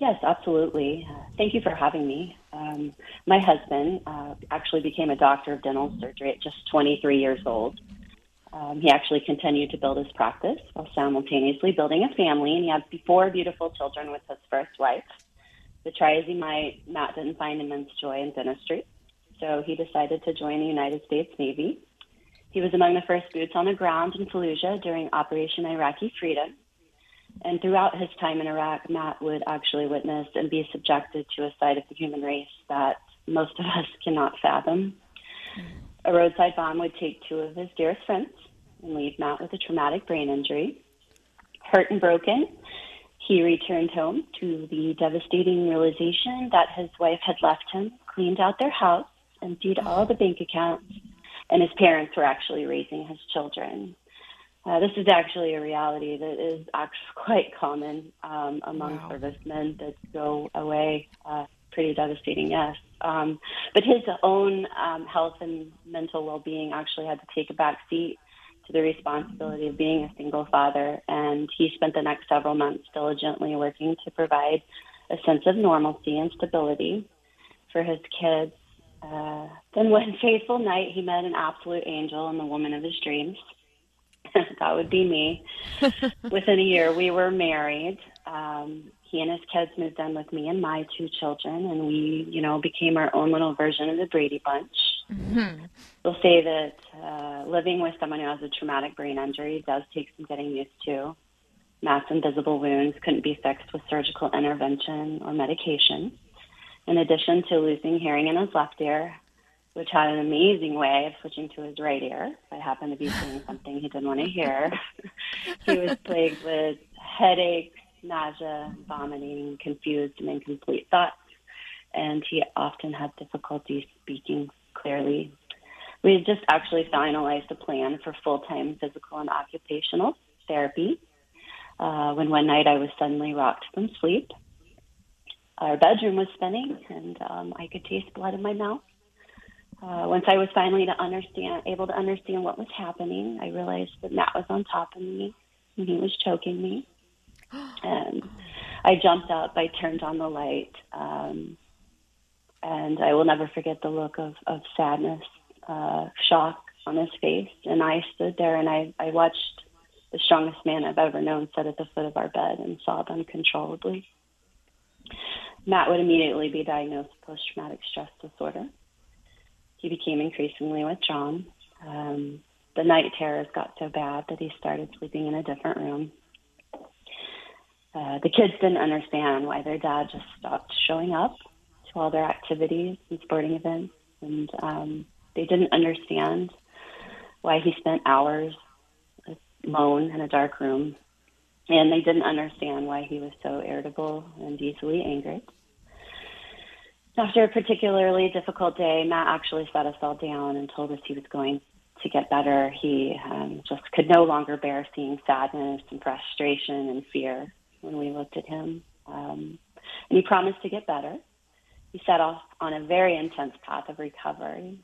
Yes, absolutely. Thank you for having me. Um, my husband uh, actually became a doctor of dental surgery at just 23 years old. Um, he actually continued to build his practice while simultaneously building a family, and he had four beautiful children with his first wife. But try as he might, Matt didn't find immense joy in dentistry, so he decided to join the United States Navy. He was among the first boots on the ground in Fallujah during Operation Iraqi Freedom, and throughout his time in Iraq, Matt would actually witness and be subjected to a side of the human race that most of us cannot fathom. A roadside bomb would take two of his dearest friends and leave Matt with a traumatic brain injury. Hurt and broken, he returned home to the devastating realization that his wife had left him, cleaned out their house, emptied all the bank accounts, and his parents were actually raising his children. Uh, this is actually a reality that is actually quite common um, among Wow. servicemen that go away. Uh, pretty devastating, yes. Um, but his own um, health and mental well-being actually had to take a back seat to the responsibility of being a single father, and he spent the next several months diligently working to provide a sense of normalcy and stability for his kids. Uh, then one fateful night, he met an absolute angel and the woman of his dreams. that would be me. Within a year, we were married. Um, he and his kids moved in with me and my two children, and we, you know, became our own little version of the Brady Bunch. We'll say that uh, living with someone who has a traumatic brain injury does take some getting used to. Matt's invisible wounds couldn't be fixed with surgical intervention or medication. In addition to losing hearing in his left ear, which had an amazing way of switching to his right ear. If I happened to be saying something he didn't want to hear. he was plagued with headaches, nausea, vomiting, confused and incomplete thoughts, and he often had difficulty speaking clearly. We had just actually finalized a plan for full-time physical and occupational therapy uh, when one night I was suddenly rocked from sleep. Our bedroom was spinning, and um, I could taste blood in my mouth. Uh, once I was finally to understand, able to understand what was happening, I realized that Matt was on top of me and he was choking me. And I jumped up. I turned on the light, um, and I will never forget the look of, of sadness, uh, shock on his face. And I stood there and I, I watched the strongest man I've ever known sit at the foot of our bed and sob uncontrollably. Matt would immediately be diagnosed with post traumatic stress disorder he became increasingly withdrawn. Um, the night terrors got so bad that he started sleeping in a different room. Uh, the kids didn't understand why their dad just stopped showing up to all their activities and sporting events, and um, they didn't understand why he spent hours alone in a dark room, and they didn't understand why he was so irritable and easily angered. After a particularly difficult day, Matt actually sat us all down and told us he was going to get better. He um, just could no longer bear seeing sadness and frustration and fear when we looked at him. Um, and he promised to get better. He set off on a very intense path of recovery.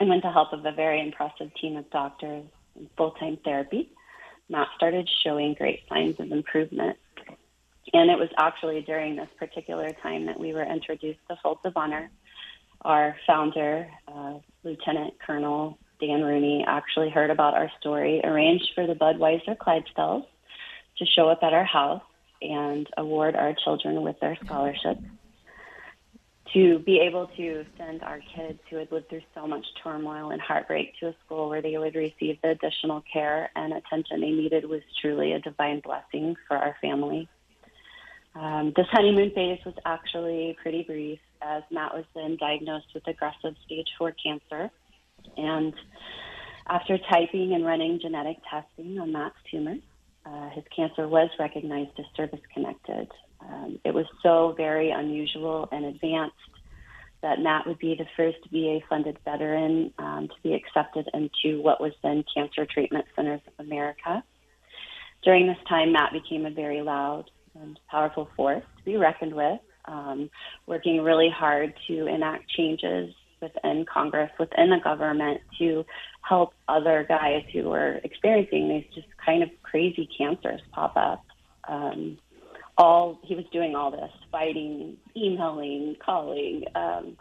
And with the help of a very impressive team of doctors and full time therapy, Matt started showing great signs of improvement. And it was actually during this particular time that we were introduced to Folds of Honor. Our founder, uh, Lieutenant Colonel Dan Rooney, actually heard about our story, arranged for the Budweiser Clydesdales to show up at our house and award our children with their scholarships. To be able to send our kids who had lived through so much turmoil and heartbreak to a school where they would receive the additional care and attention they needed was truly a divine blessing for our family. Um, this honeymoon phase was actually pretty brief, as Matt was then diagnosed with aggressive stage four cancer. And after typing and running genetic testing on Matt's tumor, uh, his cancer was recognized as service connected. Um, it was so very unusual and advanced that Matt would be the first VA funded veteran um, to be accepted into what was then Cancer Treatment Centers of America. During this time, Matt became a very loud and powerful force to be reckoned with, um, working really hard to enact changes within Congress, within the government, to help other guys who were experiencing these just kind of crazy cancers pop up. Um, all he was doing all this, fighting, emailing, calling, um,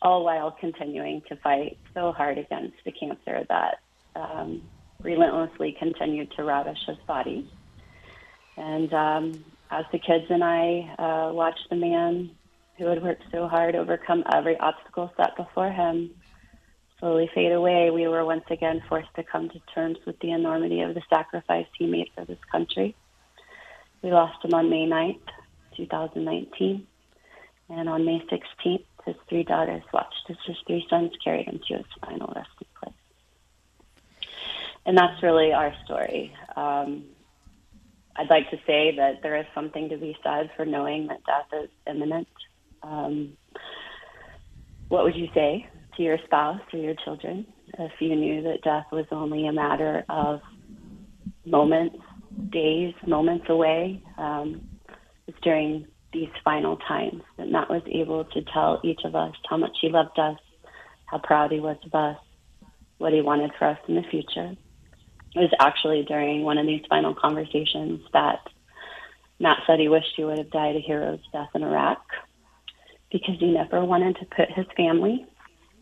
all while continuing to fight so hard against the cancer that um, relentlessly continued to ravish his body. And um, as the kids and I uh, watched the man who had worked so hard overcome every obstacle set before him slowly fade away, we were once again forced to come to terms with the enormity of the sacrifice he made for this country. We lost him on May 9th, 2019. And on May 16th, his three daughters watched as his three sons carried him to his final resting place. And that's really our story. Um, I'd like to say that there is something to be said for knowing that death is imminent. Um, what would you say to your spouse or your children if you knew that death was only a matter of moments, days, moments away? Um, it's during these final times that Matt was able to tell each of us how much he loved us, how proud he was of us, what he wanted for us in the future. It was actually during one of these final conversations that Matt said he wished he would have died a hero's death in Iraq because he never wanted to put his family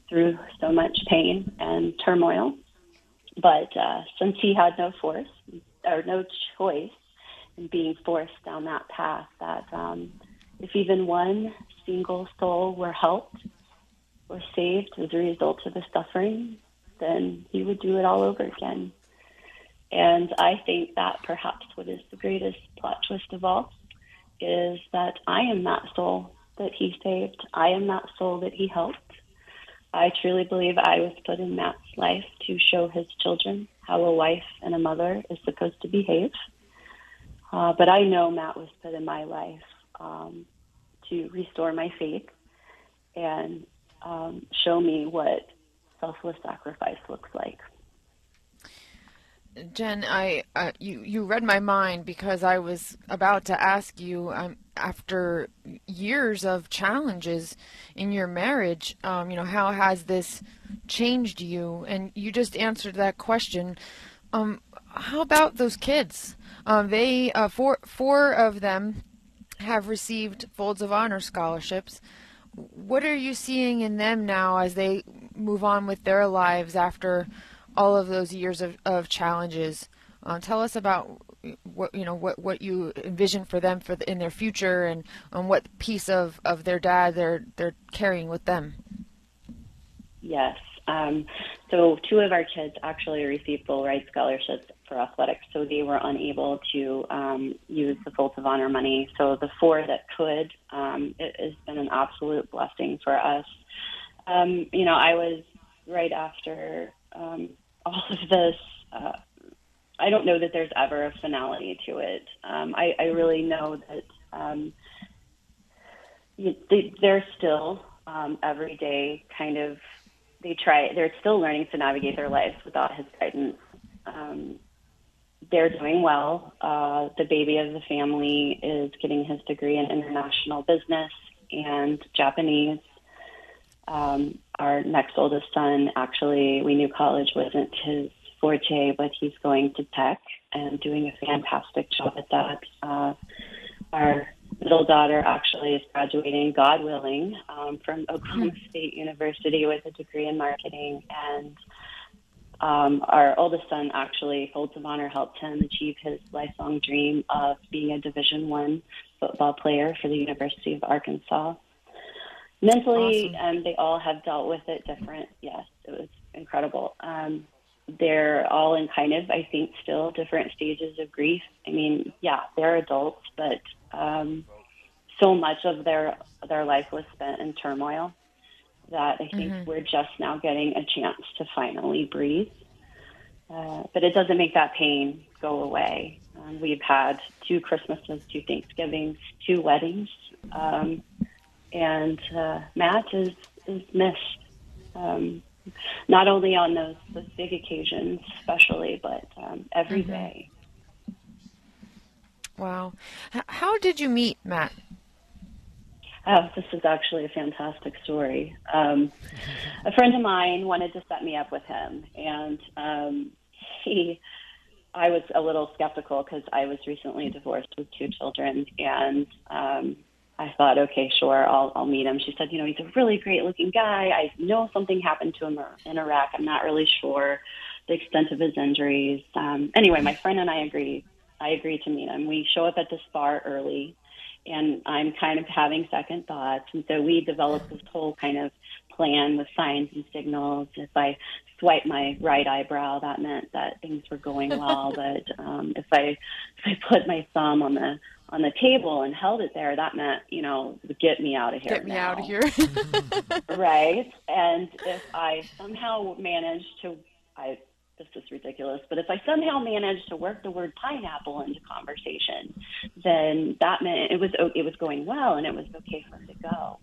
through so much pain and turmoil. But uh, since he had no force or no choice in being forced down that path, that um, if even one single soul were helped or saved as a result of the suffering, then he would do it all over again. And I think that perhaps what is the greatest plot twist of all is that I am that soul that he saved. I am that soul that he helped. I truly believe I was put in Matt's life to show his children how a wife and a mother is supposed to behave. Uh, but I know Matt was put in my life um, to restore my faith and um, show me what selfless sacrifice looks like. Jen, I uh, you you read my mind because I was about to ask you um, after years of challenges in your marriage, um, you know, how has this changed you? And you just answered that question. Um, how about those kids? Um, they uh, four four of them have received Folds of Honor scholarships. What are you seeing in them now as they move on with their lives after? All of those years of, of challenges. Uh, tell us about what you know what, what you envision for them for the, in their future and on what piece of, of their dad they're they're carrying with them. Yes. Um, so two of our kids actually received full ride scholarships for athletics, so they were unable to um, use the Folds of Honor money. So the four that could, um, it has been an absolute blessing for us. Um, you know, I was right after um, all of this. Uh, I don't know that there's ever a finality to it. Um, I, I really know that um, you, they, they're still um, every day kind of they try. They're still learning to navigate their lives without his guidance. Um, they're doing well. Uh, the baby of the family is getting his degree in international business and Japanese. Um, our next oldest son, actually, we knew college wasn't his forte, but he's going to tech and doing a fantastic job at that. Uh, our middle daughter actually is graduating, God willing, um, from Oklahoma State University with a degree in marketing. And um, our oldest son actually, Folds of Honor, helped him achieve his lifelong dream of being a Division One football player for the University of Arkansas. Mentally, Awesome. um, they all have dealt with it different. Yes, it was incredible. Um, they're all in kind of, I think, still different stages of grief. I mean, yeah, they're adults, but um, so much of their their life was spent in turmoil that I think we're just now getting a chance to finally breathe. Uh, but it doesn't make that pain go away. Um, we've had two Christmases, two Thanksgivings, two weddings. Um, and uh, Matt is is missed. Um, not only on those, those big occasions, especially, but um, every day. Wow. How did you meet Matt? Oh, this is actually a fantastic story. Um, a friend of mine wanted to set me up with him, and um, he, I was a little skeptical because I was recently divorced with two children, and um, I thought, okay, sure, I'll, I'll meet him. She said, you know, he's a really great looking guy. I know something happened to him in Iraq. I'm not really sure the extent of his injuries. Um, anyway, my friend and I agreed. I agreed to meet him. We show up at this bar early and I'm kind of having second thoughts. And so we developed this whole kind of plan with signs and signals. If I swipe my right eyebrow, that meant that things were going well. but um, if I if I put my thumb on the on the table and held it there, that meant you know get me out of here. Get me now. out of here. right? And if I somehow managed to, I this is ridiculous, but if I somehow managed to work the word pineapple into conversation, then that meant it was it was going well and it was okay for it to go.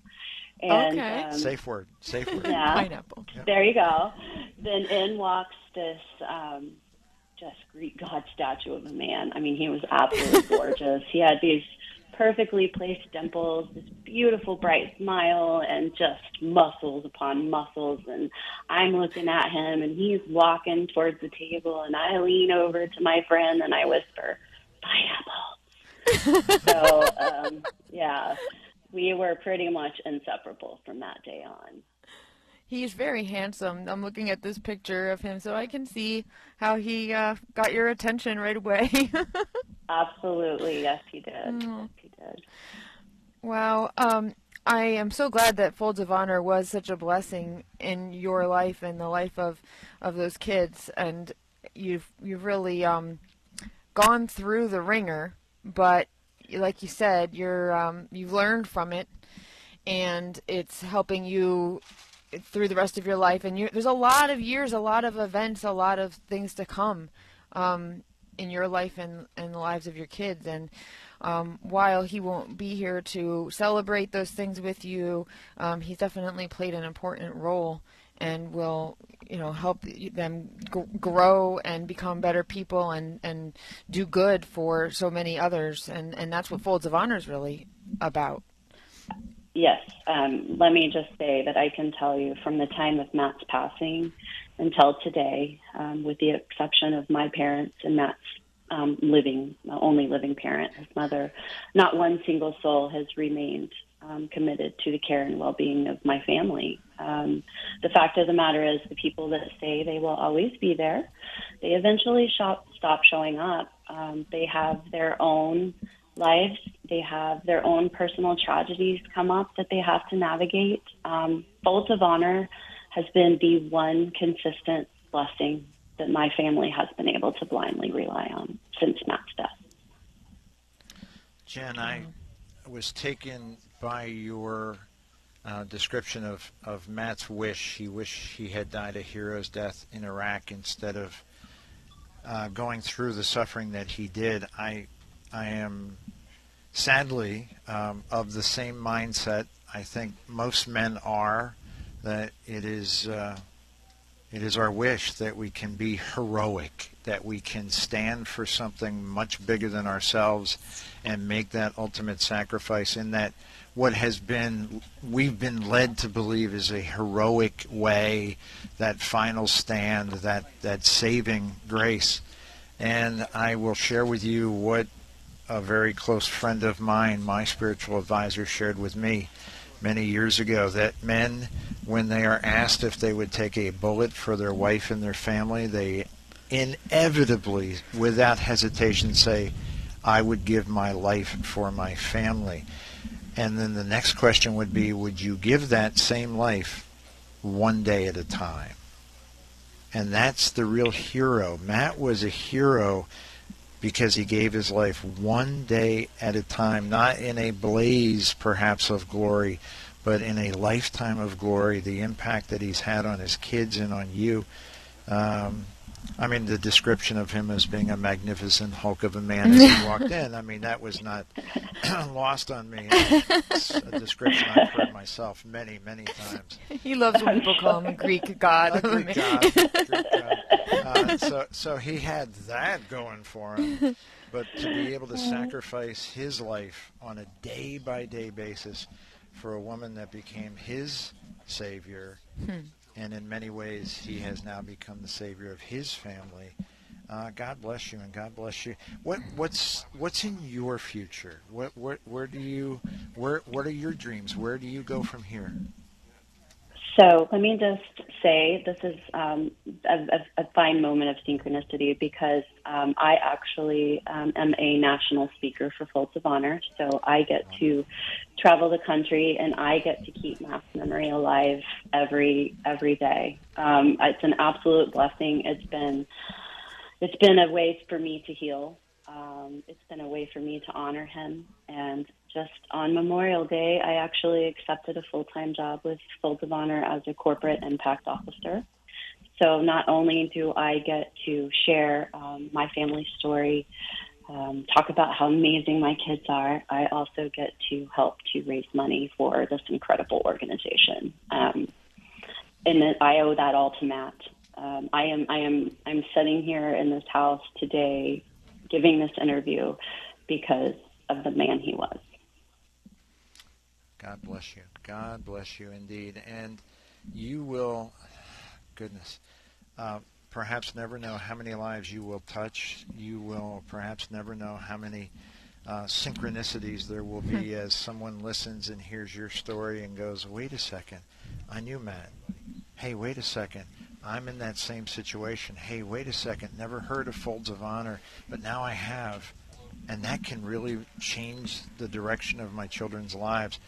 And, Okay. um, Safe word. Safe word. yeah. Pineapple. there you go. Then in walks this um, just Greek god statue of a man. I mean, he was absolutely gorgeous. He had these perfectly placed dimples, this beautiful bright smile, and just muscles upon muscles. And I'm looking at him, and he's walking towards the table, and I lean over to my friend and I whisper, "Pineapple." so um, yeah, we were pretty much inseparable from that day on. He's very handsome. I'm looking at this picture of him, so I can see how he uh, got your attention right away. Absolutely, yes, he did. Mm. Yes, he did. wow. Um, I am so glad that Folds of Honor was such a blessing in your life and the life of, of those kids, and you've you've really um, gone through the ringer, but like you said, you're um, you've learned from it, and it's helping you through the rest of your life. And there's a lot of years, a lot of events, a lot of things to come um, in your life and, and the lives of your kids. And um, while he won't be here to celebrate those things with you, um, he's definitely played an important role and will you know help them g- grow and become better people and and do good for so many others and and that's what folds of honor is really about Yes. Um, let me just say that I can tell you from the time of Matt's passing until today, um, with the exception of my parents and Matt's um, living, only living parent, his mother, not one single soul has remained um, committed to the care and well-being of my family. Um, the fact of the matter is, the people that say they will always be there, they eventually shop, stop showing up. Um, they have their own lives. They have their own personal tragedies come up that they have to navigate. Um, Folds of Honor has been the one consistent blessing that my family has been able to blindly rely on since Matt's death. Jen, I was taken by your uh, description of, of Matt's wish. He wished he had died a hero's death in Iraq instead of uh, going through the suffering that he did. I, I am sadly um, of the same mindset. I think most men are that it is. Uh, it is our wish that we can be heroic, that we can stand for something much bigger than ourselves and make that ultimate sacrifice in that what has been we've been led to believe is a heroic way, that final stand, that, that saving grace. And I will share with you what a very close friend of mine, my spiritual advisor, shared with me many years ago that men, when they are asked if they would take a bullet for their wife and their family, they inevitably, without hesitation, say, I would give my life for my family. And then the next question would be, would you give that same life one day at a time? And that's the real hero. Matt was a hero because he gave his life one day at a time, not in a blaze perhaps of glory, but in a lifetime of glory. The impact that he's had on his kids and on you, um, I mean, the description of him as being a magnificent hulk of a man as he walked in, I mean, that was not lost on me. It's a description I've heard myself many, many times. He loves when people call him a Greek god. A Greek god. Greek god. Uh, so, so he had that going for him. But to be able to sacrifice his life on a day by day basis for a woman that became his savior, and in many ways he has now become the savior of his family. Uh, God bless you, and God bless you. What what's what's in your future? What where where do you where what are your dreams? Where do you go from here? So let me just say this is um, a, a, a fine moment of synchronicity because um, I actually um, am a national speaker for Folds of Honor. So I get to travel the country and I get to keep Matt's memory alive every every day. Um, it's an absolute blessing. It's been it's been a way for me to heal. Um, it's been a way for me to honor him. And just on Memorial Day, I actually accepted a full time job with Folds of Honor as a corporate impact officer. So not only do I get to share um, my family story, um, talk about how amazing my kids are, I also get to help to raise money for this incredible organization. Um, and I owe that all to Matt. Um, I am I am I'm sitting here in this house today, giving this interview because of the man he was. God bless you. God bless you indeed. And you will, goodness, uh, perhaps never know how many lives you will touch. You will perhaps never know how many uh, synchronicities there will be as someone listens and hears your story and goes, wait a second, I knew Matt. Hey, wait a second. I'm in that same situation. Hey, wait a second. Never heard of Folds of Honor, but now I have. And that can really change the direction of my children's lives.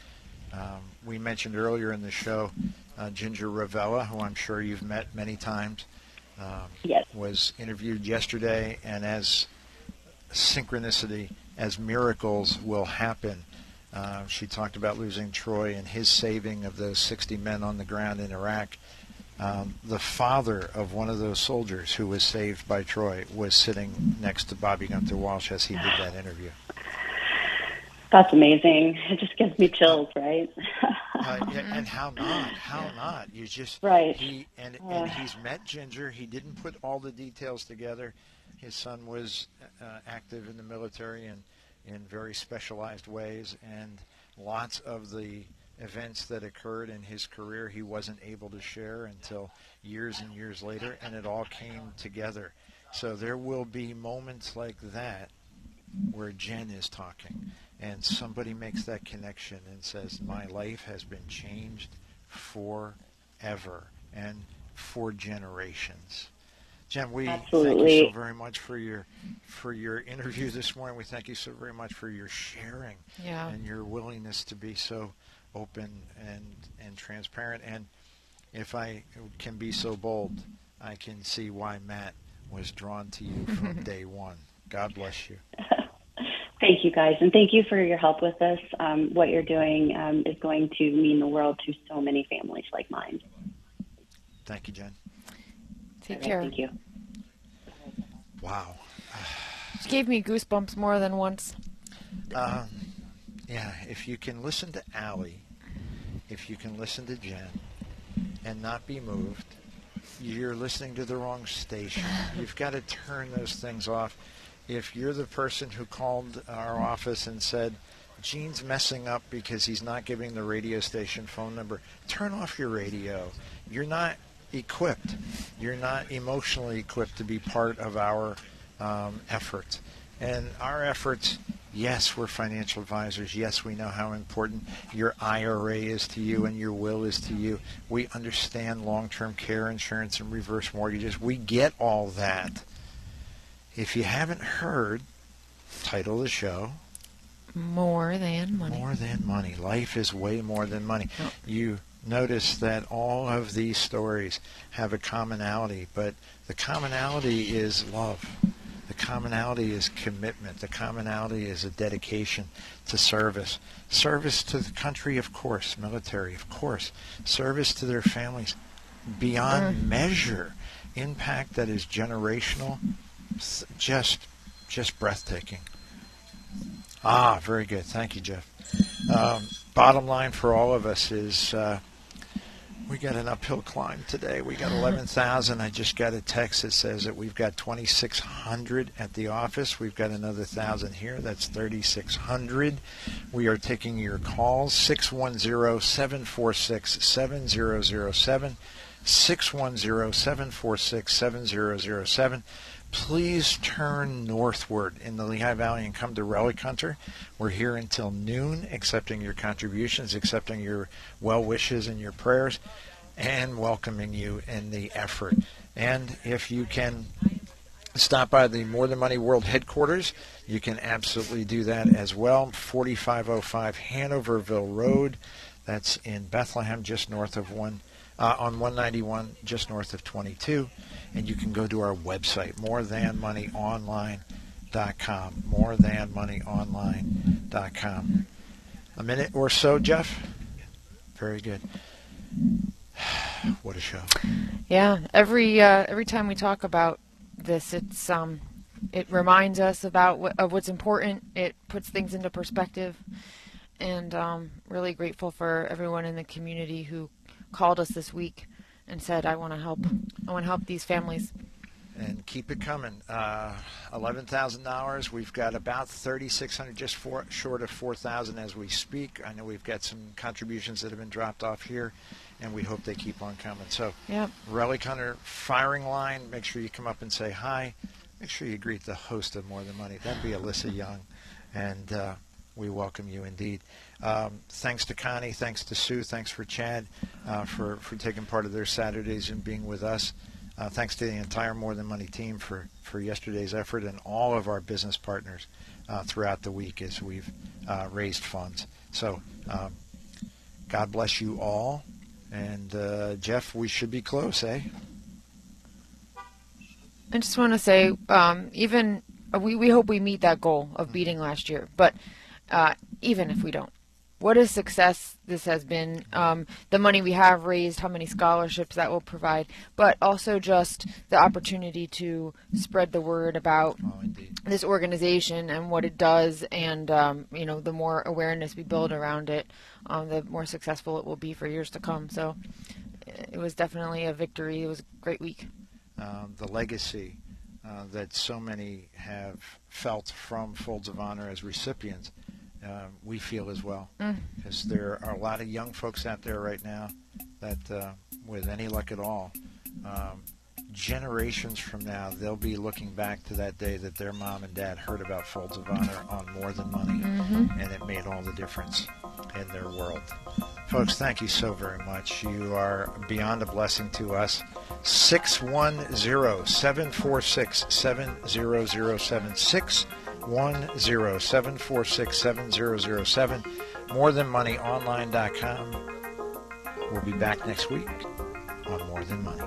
Um, we mentioned earlier in the show uh, Ginger Ravella, who I'm sure you've met many times, um, Yes. was interviewed yesterday, and as synchronicity, as miracles will happen, uh, she talked about losing Troy and his saving of those 60 men on the ground in Iraq. Um, the father of one of those soldiers who was saved by Troy was sitting next to Bobby Gunther Walsh as he did that interview. That's amazing. It just gives me chills, right? Uh, yeah, and how not? How not? You just Right. He and, Uh. and he's met Ginger. He didn't put all the details together. His son was uh, active in the military and in very specialized ways, and lots of the events that occurred in his career he wasn't able to share until years and years later, and it all came together. So there will be moments like that where Jen is talking and somebody makes that connection and says, My life has been changed forever and for generations. Jen, we thank you so very much for your for your interview this morning. We thank you so very much for your sharing Yeah. and your willingness to be so open and and transparent. And if I can be so bold, I can see why Matt was drawn to you from day one. God bless you. Thank you, guys, and thank you for your help with this. Um, what you're doing um, is going to mean the world to so many families like mine. Thank you, Jen. Take All right, care. Thank you. Wow. She gave me goosebumps more than once. Um, yeah, if you can listen to Allie, if you can listen to Jen, and not be moved, you're listening to the wrong station. You've got to turn those things off. If you're the person who called our office and said, Gene's messing up because he's not giving the radio station phone number, turn off your radio. You're not equipped. You're not emotionally equipped to be part of our um, efforts. And our efforts, yes, we're financial advisors. Yes, we know how important your IRA is to you and your will is to you. We understand long-term care insurance and reverse mortgages. We get all that. If you haven't heard, title of the show, More than money. more than money. Life is way more than money. Yep. You notice that all of these stories have a commonality, but the commonality is love. The commonality is commitment. The commonality is a dedication to service. Service to the country, of course, military, of course. Service to their families beyond mm. measure. impact that is generational, just just breathtaking. Ah, very good. Thank you, Jeff. Um, bottom line for all of us is uh, we got an uphill climb today. We got 11,000. I just got a text that says that we've got 2,600 at the office. We've got another 1,000 here. That's 3,600. We are taking your calls 610 746 7007. 610 746 7007. Please turn northward in the Lehigh Valley and come to Relic Hunter. We're here until noon, accepting your contributions, accepting your well wishes and your prayers, and welcoming you in the effort. And if you can stop by the More Than Money World headquarters, you can absolutely do that as well. 4505 Hanoverville Road. That's in Bethlehem, just north of one, uh, on 191, just north of 22. And you can go to our website, morethanmoneyonline.com. Morethanmoneyonline.com. A minute or so, Jeff? Very good. What a show. Yeah, every uh, every time we talk about this, it's um, it reminds us about what, of what's important. It puts things into perspective, and um, really grateful for everyone in the community who called us this week and said, "I want to help. I want to help these families." and keep it coming. Uh, Eleven thousand dollars. We've got about thirty six hundred, just four, short of four thousand as we speak. I know we've got some contributions that have been dropped off here, and we hope they keep on coming. So, Yep. Relic Hunter firing line. Make sure you come up and say hi. Make sure you greet the host of More Than Money. That'd be Alyssa Young, and uh, we welcome you indeed. Um, thanks to Connie. Thanks to Sue. Thanks for Chad uh, for for taking part of their Saturdays and being with us. Uh, thanks to the entire More Than Money team for, for yesterday's effort and all of our business partners uh, throughout the week as we've uh, raised funds. So, um, God bless you all. And uh, Jeff, we should be close, eh? I just want to say, um, even we, we hope we meet that goal of beating last year. But uh, even if we don't, what a success this has been. Um, the money we have raised, how many scholarships that will provide, but also just the opportunity to spread the word about Oh, this organization and what it does, and um, you know, the more awareness we build around it, um, the more successful it will be for years to come. So, it was definitely a victory. It was a great week. um, the legacy uh, that so many have felt from Folds of Honor as recipients, uh, we feel as well. Because there are a lot of young folks out there right now that, uh, with any luck at all, um, generations from now, they'll be looking back to that day that their mom and dad heard about Folds of Honor on More Than Money, and it made all the difference in their world. Folks, thank you so very much. You are beyond a blessing to us. 610 746 7007. 107-467-0007, morethanmoneyonline.com. We'll be back next week on More Than Money.